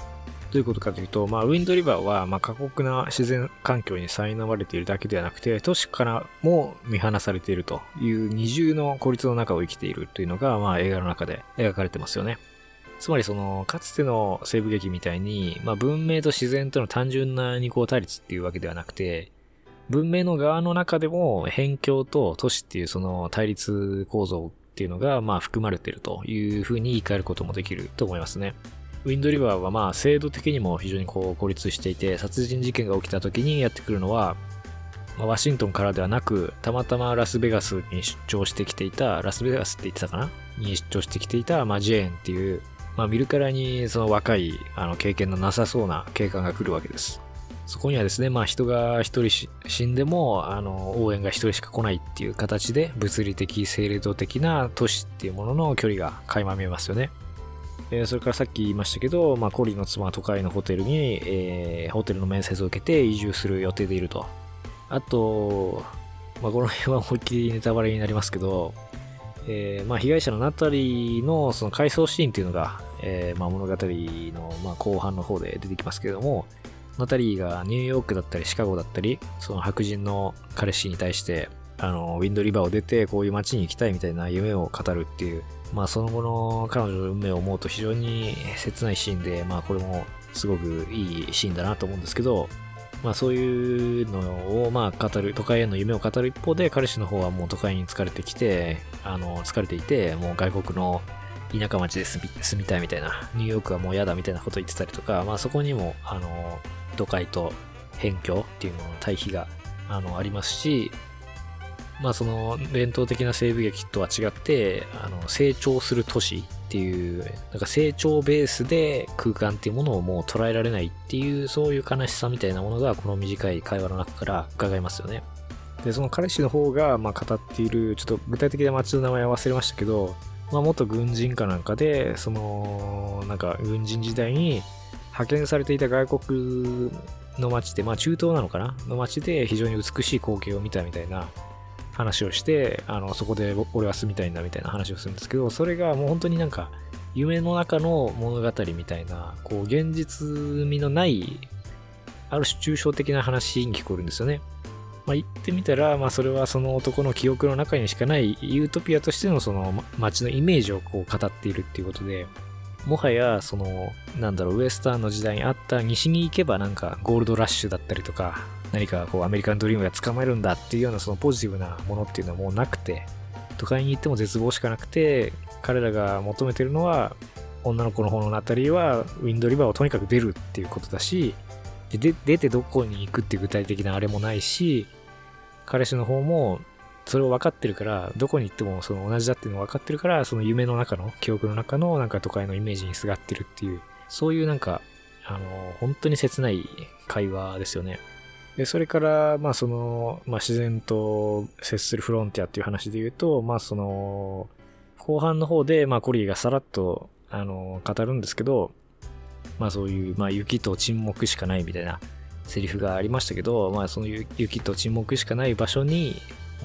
どういうことかというと、まあ、ウィンドリバーは、まあ、過酷な自然環境に苛まれているだけではなくて、都市からも見放されているという二重の孤立の中を生きているというのが、まあ、映画の中で描かれてますよね。つまりその、かつての西部劇みたいに、まあ、文明と自然との単純な二項対立っていうわけではなくて、文明の側の中でも、辺境と都市っていうその対立構造っていうのが、まあ含まれているというふうに言い換えることもできると思いますね。ウィンドリバーはまあ制度的にも非常にこう孤立していて、殺人事件が起きた時にやってくるのは、まあ、ワシントンからではなく、たまたまラスベガスに出張してきていた、ラスベガスって言ってたかな？に出張してきていた、まあ、ジェーンっていう、まあ、見るからにその若い、あの、経験のなさそうな警官が来るわけです。そこにはですね、まあ人が一人死んでも、あの、応援が一人しか来ないっていう形で、物理的、制度的な都市っていうものの距離が垣間見えますよね。え、それからさっき言いましたけど、まあ、コリの妻は都会のホテルに、えー、ホテルの面接を受けて移住する予定でいると。あと、まあ、この辺は思いっきりネタバレになりますけど、えー、まあ、被害者のナタリーのその回想シーンっていうのが、えー、ま、物語の、ま、後半の方で出てきますけれども、ナタリーがニューヨークだったりシカゴだったり、その白人の彼氏に対して、あの、ウィンドリバーを出てこういう街に行きたいみたいな夢を語るっていう、まあその後の彼女の運命を思うと非常に切ないシーンで、まあこれもすごくいいシーンだなと思うんですけど、まあそういうのをまあ語る、都会への夢を語る一方で彼氏の方はもう都会に疲れてきて、あの、疲れていて、もう外国の田舎町で住み住みたいみたいな、ニューヨークはもう嫌だみたいなこと言ってたりとか、まあそこにも、あの、都会と辺境っていうのの対比があのありますし、まあその伝統的な西部劇とは違って、あの成長する都市っていう、なんか成長ベースで空間っていうものをもう捉えられないっていう、そういう悲しさみたいなものがこの短い会話の中から伺えますよね。で、その彼氏の方がまあ語っている、ちょっと具体的な街の名前は忘れましたけど、まあ元軍人かなんかで、その、なんか軍人時代に派遣されていた外国の街で、まあ中東なのかな？の街で非常に美しい光景を見たみたいな話をして、あの、そこで俺は住みたいんだみたいな話をするんですけど、それがもう本当になんか夢の中の物語みたいな、こう現実味のない、ある種抽象的な話に聞こえるんですよね。まあ、言ってみたら、まあ、それはその男の記憶の中にしかないユートピアとしてのその街のイメージをこう語っているっていうことで、もはや、その、なんだろう、ウエスタンの時代にあった西に行けばなんかゴールドラッシュだったりとか、何かこうアメリカンドリームが捕まえるんだっていうようなそのポジティブなものっていうのはもうなくて、都会に行っても絶望しかなくて、彼らが求めてるのは、女の子の方のナタリーはウィンドリバーをとにかく出るっていうことだし、で出てどこに行くっていう具体的なあれもないし、彼氏の方もそれを分かってるから、どこに行ってもその同じだっていうのを分かってるから、その夢の中の、記憶の中のなんか都会のイメージにすがってるっていう、そういうなんか、あの、本当に切ない会話ですよね。で、それから、まあその、まあ自然と接するフロンティアっていう話で言うと、まあその、後半の方で、まあコリーがさらっと、あの、語るんですけど、まあそういう、まあ雪と沈黙しかないみたいなセリフがありましたけど、まあその雪と沈黙しかない場所に、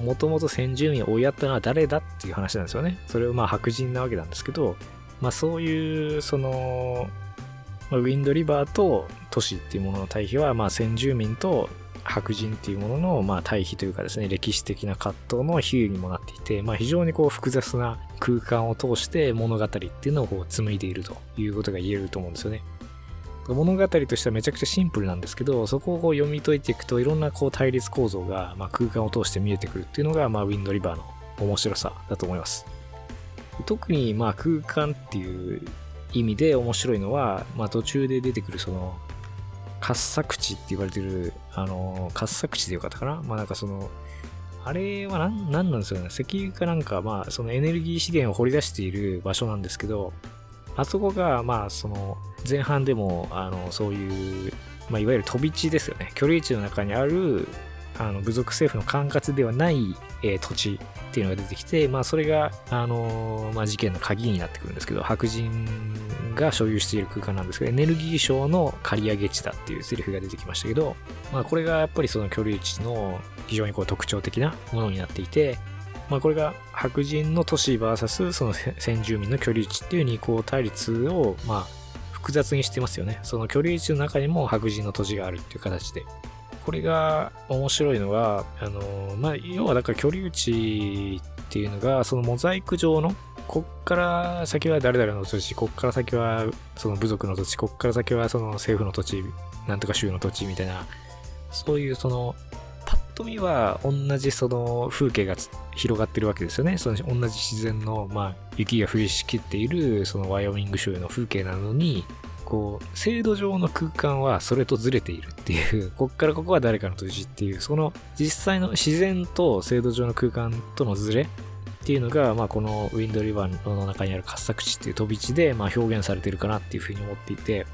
もともと先住民を追いやったのは誰だっていう話なんですよね。それはまあ白人なわけなんですけど、まあそういう、その、ウィンドリバーと都市っていうものの対比は、まあ先住民と白人っていうものの、まあ、対比というかですね、歴史的な葛藤の比喩にもなっていて、まあ、非常にこう複雑な空間を通して物語っていうのをこう紡いでいるということが言えると思うんですよね。物語としてはめちゃくちゃシンプルなんですけど、そこをこう読み解いていくといろんなこう対立構造が、まあ、空間を通して見えてくるっていうのが、まあ、ウィンドリバーの面白さだと思います。特にまあ空間っていう意味で面白いのは、まあ、途中で出てくるその掘削地って言われてる、あの、掘削地でよかったかな？まあなんかその、あれは何なんですよね？石油かなんか、まあそのエネルギー資源を掘り出している場所なんですけど、あそこが、まあその、前半でも、あの、そういう、まあいわゆる飛び地ですよね。距離地の中にある、あの、部族政府の管轄ではない、えー、土地っていうのが出てきて、まあそれが、あのー、まあ事件の鍵になってくるんですけど、白人が所有している空間なんですけど、エネルギー省の借り上げ地だっていうセリフが出てきましたけど、まあこれがやっぱりその居留地の非常にこう特徴的なものになっていて、まあこれが白人の都市 VS その先住民の居留地っていう二項対立を、まあ複雑にしてますよね。その居留地の中にも白人の土地があるっていう形で。これが面白いのは、あの、まあ、要はだから居留地っていうのが、そのモザイク上の、こっから先は誰々の土地、こっから先はその部族の土地、こっから先はその政府の土地、なんとか州の土地みたいな、そういうその、パッと見は同じその風景が広がってるわけですよね。その同じ自然の、まあ、雪が降りしきっているそのワイオミング州の風景なのに、こう、制度上の空間はそれとずれているっていう、[laughs] こっからここは誰かの土地っていう、その実際の自然と制度上の空間とのずれっていうのが、まあ、このウィンドリバーの中にある滑作地っていう飛び地で、まあ、表現されてるかなっていうふうに思っていて、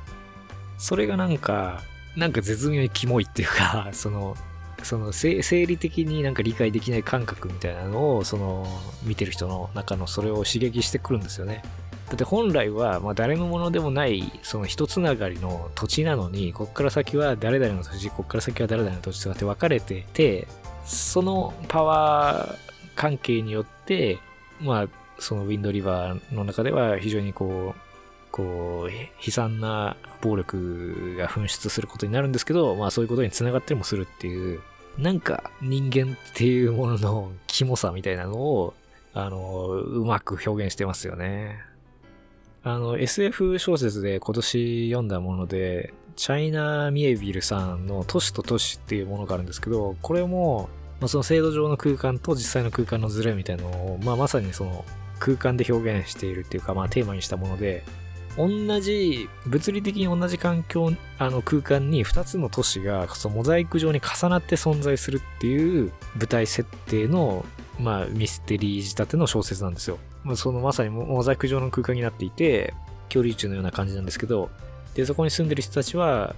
それがなんか、なんか絶妙にキモいっていうか、[laughs] その、その生理的になんか理解できない感覚みたいなのを、その、見てる人の中のそれを刺激してくるんですよね。だって本来は、まあ、誰のものでもない、その一つながりの土地なのに、こっから先は誰々の土地、こっから先は誰々の土地とかって分かれてて、そのパワー関係によって、まあ、そのウィンドリバーの中では非常にこう、こう、悲惨な暴力が噴出することになるんですけど、まあそういうことに繋がったりもするっていう、なんか人間っていうもののキモさみたいなのを、あの、うまく表現してますよね。あの、SF 小説で今年読んだもので、チャイナ・ミエビルさんの都市と都市っていうものがあるんですけど、これも、まあ、その制度上の空間と実際の空間のズレみたいなのを、まあ、まさにその空間で表現しているっていうか、まあ、テーマにしたもので、同じ、物理的に同じ環境、あの空間に2つの都市がそのモザイク上に重なって存在するっていう舞台設定の、まあ、ミステリー仕立ての小説なんですよ。そのまさにモザイク状の空間になっていて、恐竜宇宙のような感じなんですけど、で、そこに住んでる人たちは、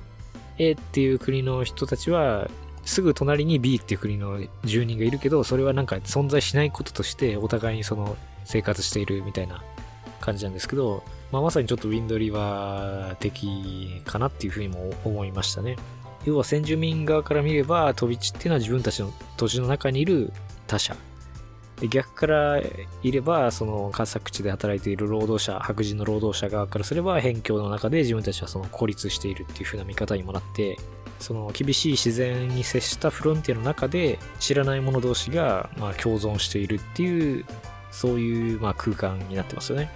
A っていう国の人たちは、すぐ隣に B っていう国の住人がいるけど、それはなんか存在しないこととして、お互いにその生活しているみたいな感じなんですけど、まあ、まさにちょっとウィンドリバー的かなっていうふうにも思いましたね。要は先住民側から見れば、飛び地っていうのは自分たちの土地の中にいる他者で逆からいれば、その観作地で働いている労働者、白人の労働者側からすれば、辺境の中で自分たちはその孤立しているっていう風な見方にもなって、その厳しい自然に接したフロンティアの中で知らない者同士がま共存しているっていう、そういうま空間になってますよね。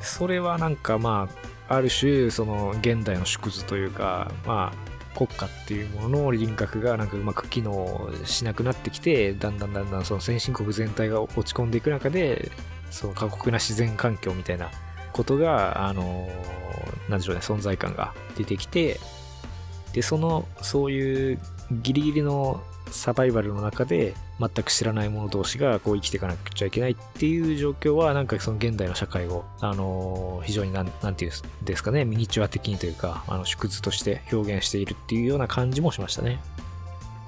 それはなんかまあ、ある種、その現代の縮図というか、まあ、国家っていうものの輪郭がなんかうまく機能しなくなってきて、だんだんだんだんその先進国全体が落ち込んでいく中で、その過酷な自然環境みたいなことが、あの、何でしょうね、存在感が出てきて、で、その、そういうギリギリのサバイバルの中で全く知らない者同士がこう生きていかなくちゃいけないっていう状況はなんかその現代の社会を、あのー、非常になん、なんていうんですかね、ミニチュア的にというか、あの、縮図として表現しているっていうような感じもしましたね。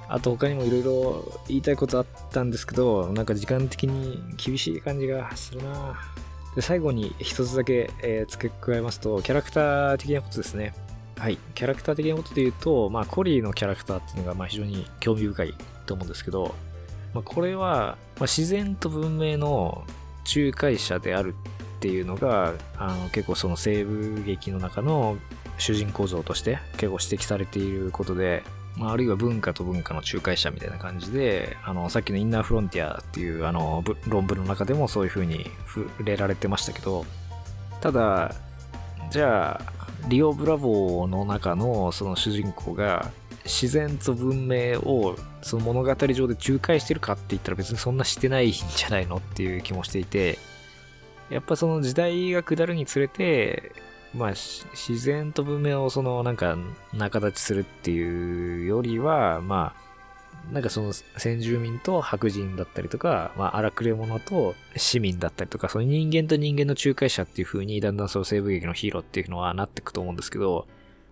あと他にもいろいろ言いたいことあったんですけど、なんか時間的に厳しい感じがするなで、最後に一つだけ、えー、付け加えますと、キャラクター的なことですね。はい、キャラクター的なことで言うと、まあ、コリーのキャラクターっていうのがまあ非常に興味深いと思うんですけど、まあ、これは、まあ、自然と文明の仲介者であるっていうのがあの結構その西部劇の中の主人公像として結構指摘されていることで、まあ、あるいは文化と文化の仲介者みたいな感じであのさっきのインナーフロンティアっていうあの論文の中でもそういう風に触れられてましたけどただじゃあリオ・ブラボーの中のその主人公が自然と文明をその物語上で仲介してるかって言ったら別にそんなしてないんじゃないのっていう気もしていてやっぱその時代が下るにつれてまあ自然と文明をそのなんか仲立ちするっていうよりはまあなんかその先住民と白人だったりとか、まあ荒くれ者と市民だったりとか、その人間と人間の仲介者っていう風にだんだんその西部劇のヒーローっていうのはなっていくと思うんですけど、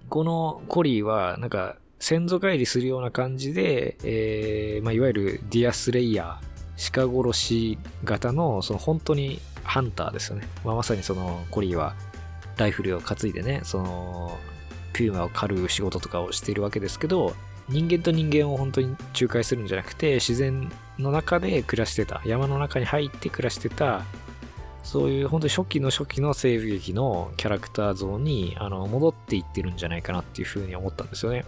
このコリーはなんか先祖返りするような感じで、えー、まあいわゆるディアスレイヤー、鹿殺し型のその本当にハンターですよね。まあまさにそのコリーはライフルを担いでね、そのピューマを狩る仕事とかをしているわけですけど、人間と人間を本当に仲介するんじゃなくて、自然の中で暮らしてた、山の中に入って暮らしてた、そういう本当に初期の初期の西部劇のキャラクター像にあの戻っていってるんじゃないかなっていうふうに思ったんですよね。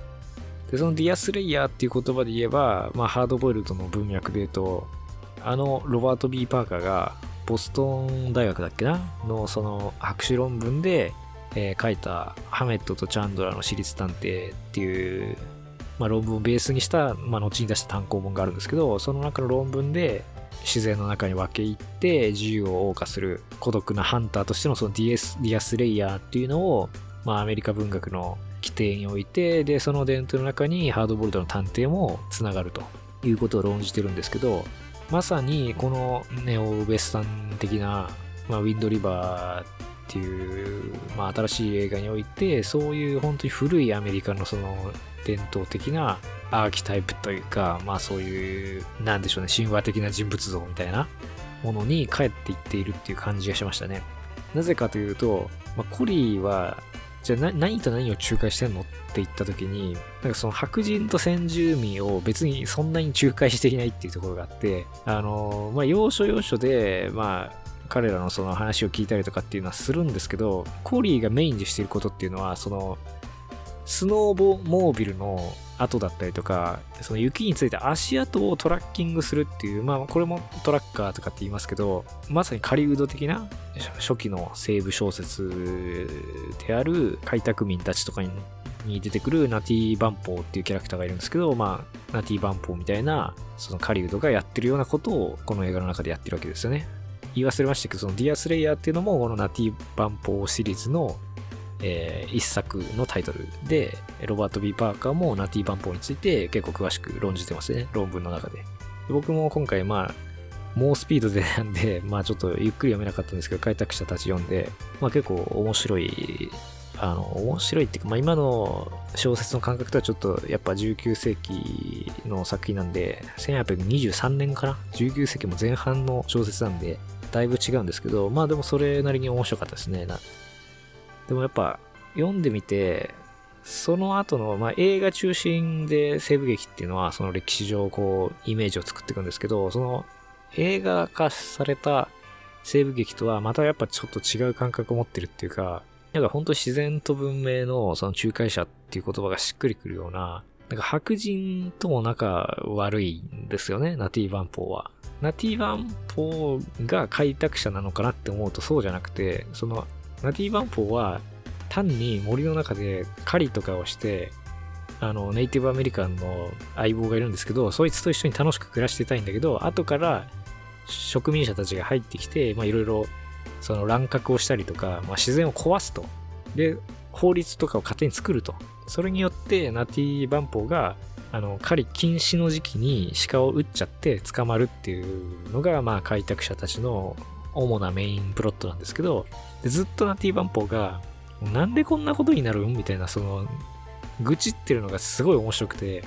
で、その deerslayer っていう言葉で言えば、まあハードボイルドの文脈で言うと、あのロバート・ B・ パーカーがボストン大学だっけな？のその博士論文で、えー、書いたハメットとチャンドラの私立探偵っていうまあ、論文をベースにした、まあ、後に出した単行本があるんですけど、その中の論文で、自然の中に分け入って自由を謳歌する孤独なハンターとしてのそのディエス deerslayer っていうのを、まあ、アメリカ文学の規定においてでその伝統の中にハードボルドの探偵もつながるということを論じてるんですけどまさにこのネオウエスタン的な、まあ、ウィンドリバーっていう、まあ、新しい映画においてそういう本当に古いアメリカのその伝統的なアーキタイプというか、まあそういう、なんでしょうね、神話的な人物像みたいなものに帰っていっているっていう感じがしましたね。なぜかというと、まあ、コリーは、じゃあ何と何を仲介してんのって言った時に、なんかその白人と先住民を別にそんなに仲介していないっていうところがあって、あの、まあ要所要所で、まあ彼らのその話を聞いたりとかっていうのはするんですけど、コリーがメインでしていることっていうのは、その、スノーボモービルの跡だったりとか、その雪について足跡をトラッキングするっていう、まあこれもトラッカーとかって言いますけど、まさに狩人的な初期の西部小説である開拓民たちとかにに出てくるナティ・バンポーっていうキャラクターがいるんですけど、まあ、ナティ・バンポーみたいな、その狩人がやってるようなことをこの映画の中でやってるわけですよね。言い忘れましたけど、そのディアスレイヤーっていうのもこのナティ・バンポーシリーズのえー、一作のタイトルで、ロバート・ビー・パーカーもナティ・バンポーについて結構詳しく論じてますね、論文の中で。僕も今回、まあ、猛スピードでなんで、[laughs] まあちょっとゆっくり読めなかったんですけど、開拓者たち読んで、まあ結構面白い、あの、面白いっていうか、まあ今の小説の感覚とはちょっとやっぱ19世紀の作品なんで、1823年かな ?19 世紀も前半の小説なんで、だいぶ違うんですけど、まあでもそれなりに面白かったですね。でもやっぱ読んでみて、その後の、まあ、映画中心で西部劇っていうのは、その歴史上、こう、イメージを作っていくんですけど、その映画化された西部劇とは、またやっぱちょっと違う感覚を持ってるっていうか、なんか本当自然と文明のその仲介者っていう言葉がしっくりくるような、なんか白人とも仲悪いんですよね、ナティー・バンポーは。ナティー・バンポーが開拓者なのかなって思うとそうじゃなくて、そのナティバンポーは単に森の中で狩りとかをして、あの、ネイティブアメリカンの相棒がいるんですけど、そいつと一緒に楽しく暮らしてたいんだけど、後から植民者たちが入ってきて、いろいろその乱獲をしたりとか、まあ自然を壊すと。で、法律とかを勝手に作ると。それによってナティバンポーがあの、狩り禁止の時期に鹿を撃っちゃって捕まるっていうのが、まあ、開拓者たちの主なメインプロットなんですけど、でずっとナティーバンポーが、なんでこんなことになるんみたいな、その、愚痴ってるのがすごい面白くて、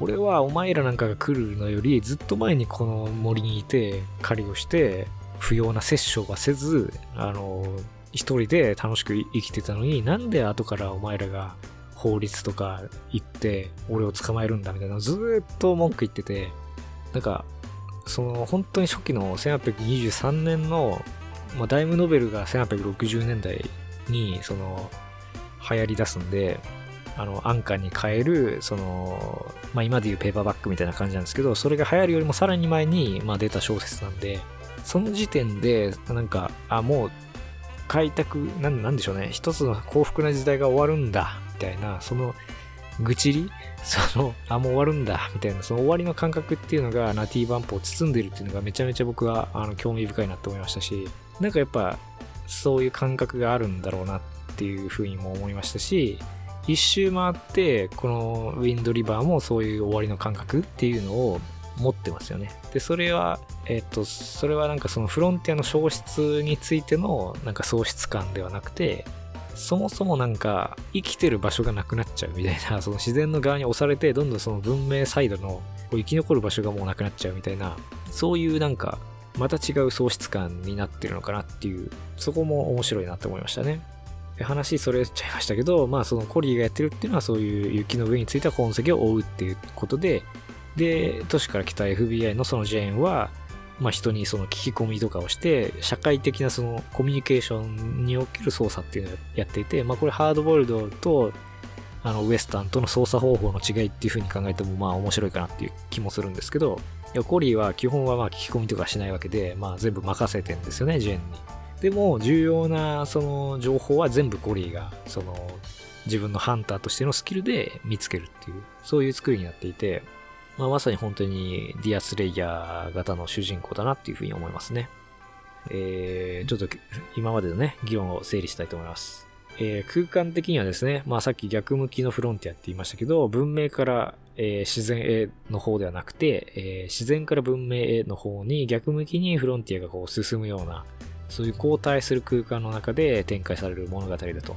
俺はお前らなんかが来るのよりずっと前にこの森にいて狩りをして不要な殺生はせずあの一人で楽しく生きてたのになんで後からお前らが法律とか言って俺を捕まえるんだみたいなずっと文句言っててなんかその本当に初期の1823年の、まあ、ダイムノベルが1860年代にその流行り出すんで、あの、安価に買える、その、まあ今でいうペーパーバッグみたいな感じなんですけど、それが流行るよりもさらに前に、まあ出た小説なんで、その時点で、なんか、あ、もう、開拓、なん、なんでしょうね、一つの幸福な時代が終わるんだ、みたいな、その、愚痴りその、あ、もう終わるんだ、みたいな、その終わりの感覚っていうのが、ナティーバンプを包んでるっていうのがめちゃめちゃ僕は、あの、興味深いなって思いましたし、なんかやっぱ、そういう感覚があるんだろうなっていうふうにも思いましたし、一周回って、このウィンドリバーもそういう終わりの感覚っていうのを持ってますよね。で、それは、えっと、それはなんかそのフロンティアの消失についてのなんか喪失感ではなくて、そもそもなんか生きてる場所がなくなっちゃうみたいな、[laughs] その自然の側に押されて、どんどんその文明サイドの生き残る場所がもうなくなっちゃうみたいな、そういうなんか、また違う喪失感になってるのかなっていう、そこも面白いなって思いましたね。話それちゃいましたけど、まあそのコリーがやってるっていうのはそういう雪の上についた痕跡を追うっていうことで、で、都市から来た FBI のそのジェーンは、まあ、人にその聞き込みとかをして、社会的なそのコミュニケーションにおける操作っていうのをやっていて、まあ、これハードボイルドと、あの、ウエスタンとの操作方法の違いっていう風に考えても、まあ面白いかなっていう気もするんですけど、いやコリーは基本はまあ聞き込みとかしないわけで、まあ全部任せてんですよね、ジェーンに。でも、重要なその情報は全部コリーが、その、自分のハンターとしてのスキルで見つけるっていう、そういう作りになっていて、まあ、まさに本当にディアスレイヤー型の主人公だなっていうふうに思いますね。えー、ちょっと今までのね、議論を整理したいと思います。えー、空間的にはですね、まあさっき逆向きのフロンティアって言いましたけど、文明から、えー、自然への方ではなくて、えー、自然から文明への方に逆向きにフロンティアがこう進むような、そういう交代する空間の中で展開される物語だと。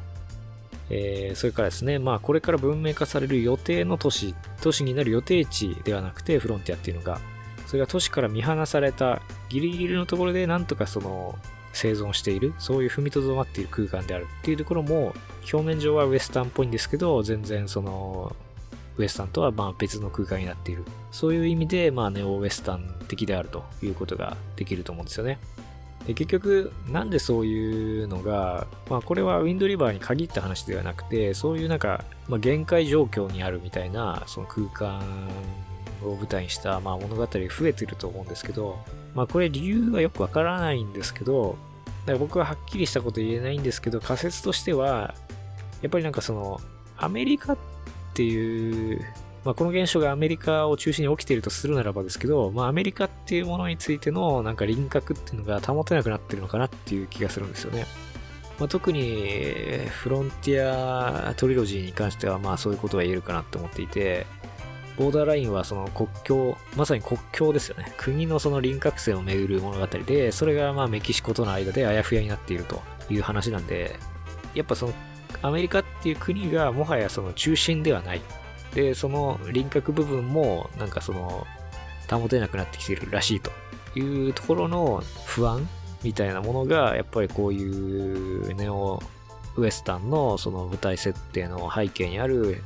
えー、それからですね、まあこれから文明化される予定の都市、都市になる予定地ではなくてフロンティアっていうのが、それが都市から見放されたギリギリのところでなんとかその生存している、そういう踏みとどまっている空間であるっていうところも、表面上はウエスタンっぽいんですけど、全然その、ウエスタンとはま別の空間になっている。そういう意味で、まあネオウエスタン的であるということができると思うんですよね。で結局、なんでそういうのが、まあこれはウィンドリバーに限った話ではなくて、そういうなんか、まあ、限界状況にあるみたいな、その空間を舞台にした、まあ、物語増えてると思うんですけど、まあこれ理由はよくわからないんですけど、から僕ははっきりしたこと言えないんですけど、仮説としては、やっぱりなんかその、アメリカっていう、まあ、この現象がアメリカを中心に起きているとするならばですけど、まあ、アメリカっていうものについてのなんか輪郭っていうのが保てなくなってるのかなっていう気がするんですよね。まあ、特にフロンティアトリロジーに関してはまあそういうことは言えるかなって思っていて、ボーダーラインはその国境、まさに国境ですよね。国のその輪郭線をめぐる物語で、それがまあメキシコとの間であやふやになっているという話なんで、やっぱそのアメリカっていう国がもはやその中心ではない。で、その輪郭部分もなんかその保てなくなってきているらしいというところの不安みたいなものが、やっぱりこういうネオウエスタンのその舞台設定の背景にある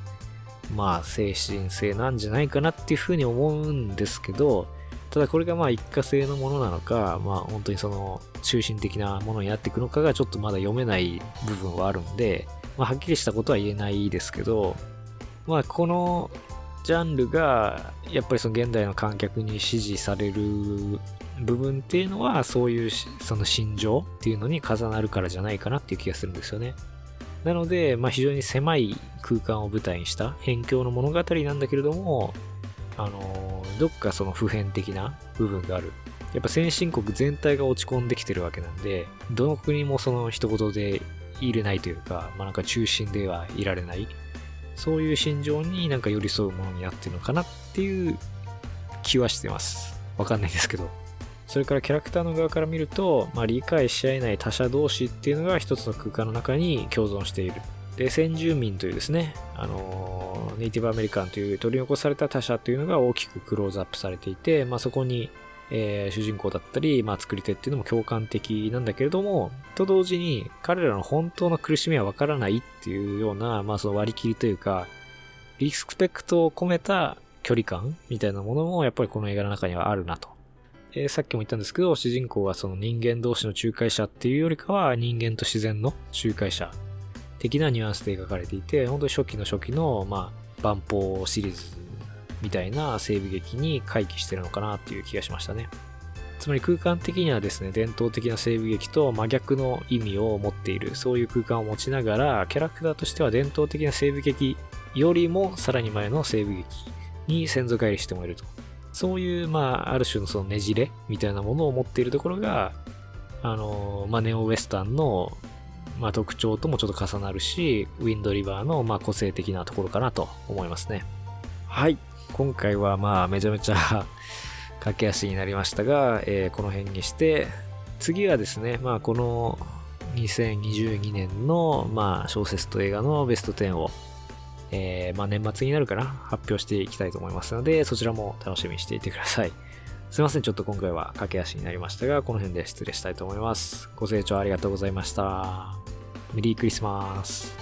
まあ、精神性なんじゃないかなっていうふうに思うんですけど、ただこれがまあ一過性のものなのか、まあ本当にその中心的なものになっていくのかがちょっとまだ読めない部分はあるんで、まあはっきりしたことは言えないですけど、まあこのジャンルがやっぱりその現代の観客に支持される部分っていうのはそういうその心情っていうのに重なるからじゃないかなっていう気がするんですよね。なので、まあ、非常に狭い空間を舞台にした辺境の物語なんだけれども、あのどっかその普遍的な部分がある。やっぱ先進国全体が落ち込んできてるわけなんで、どの国もその一言でいれないというか、まあなんか中心ではいられない。そういう心情になんか寄り添うものになってるのかなっていう気はしてます。わかんないですけど。それからキャラクターの側から見ると、まあ、理解し合えない他者同士っていうのが一つの空間の中に共存している。で、先住民というですね、あのネイティブアメリカンという取り残された他者というのが大きくクローズアップされていて、まあ、そこに、えー、主人公だったり、まあ、作り手っていうのも共感的なんだけれども、と同時に彼らの本当の苦しみはわからないっていうような、まあ、その割り切りというか、リスペクトを込めた距離感みたいなものもやっぱりこの映画の中にはあるなとえー、さっきも言ったんですけど、主人公はその人間同士の仲介者っていうよりかは人間と自然の仲介者的なニュアンスで描かれていて、本当に初期の初期の、まあ、万法シリーズみたいな西部劇に回帰してるのかなっていう気がしましたね。つまり空間的にはですね、伝統的な西部劇と真逆の意味を持っている、そういう空間を持ちながら、キャラクターとしては伝統的な西部劇よりもさらに前の西部劇に先祖返りしてもらえると。そういう、まあ、ある種のそのねじれみたいなものを持っているところが、あの、まあ、ネオウエスタンの、まあ、特徴ともちょっと重なるし、ウィンドリバーの、まあ、個性的なところかなと思いますね。はい。今回は、まあ、めちゃめちゃ [laughs] 駆け足になりましたが、えー、この辺にして、次はですね、まあ、この2022年の、まあ、小説と映画のベスト10をえー、まあ、年末になるかな発表していきたいと思いますので、そちらも楽しみにしていてください。すいません、ちょっと今回は駆け足になりましたが、この辺で失礼したいと思います。ご清聴ありがとうございました。メリークリスマス。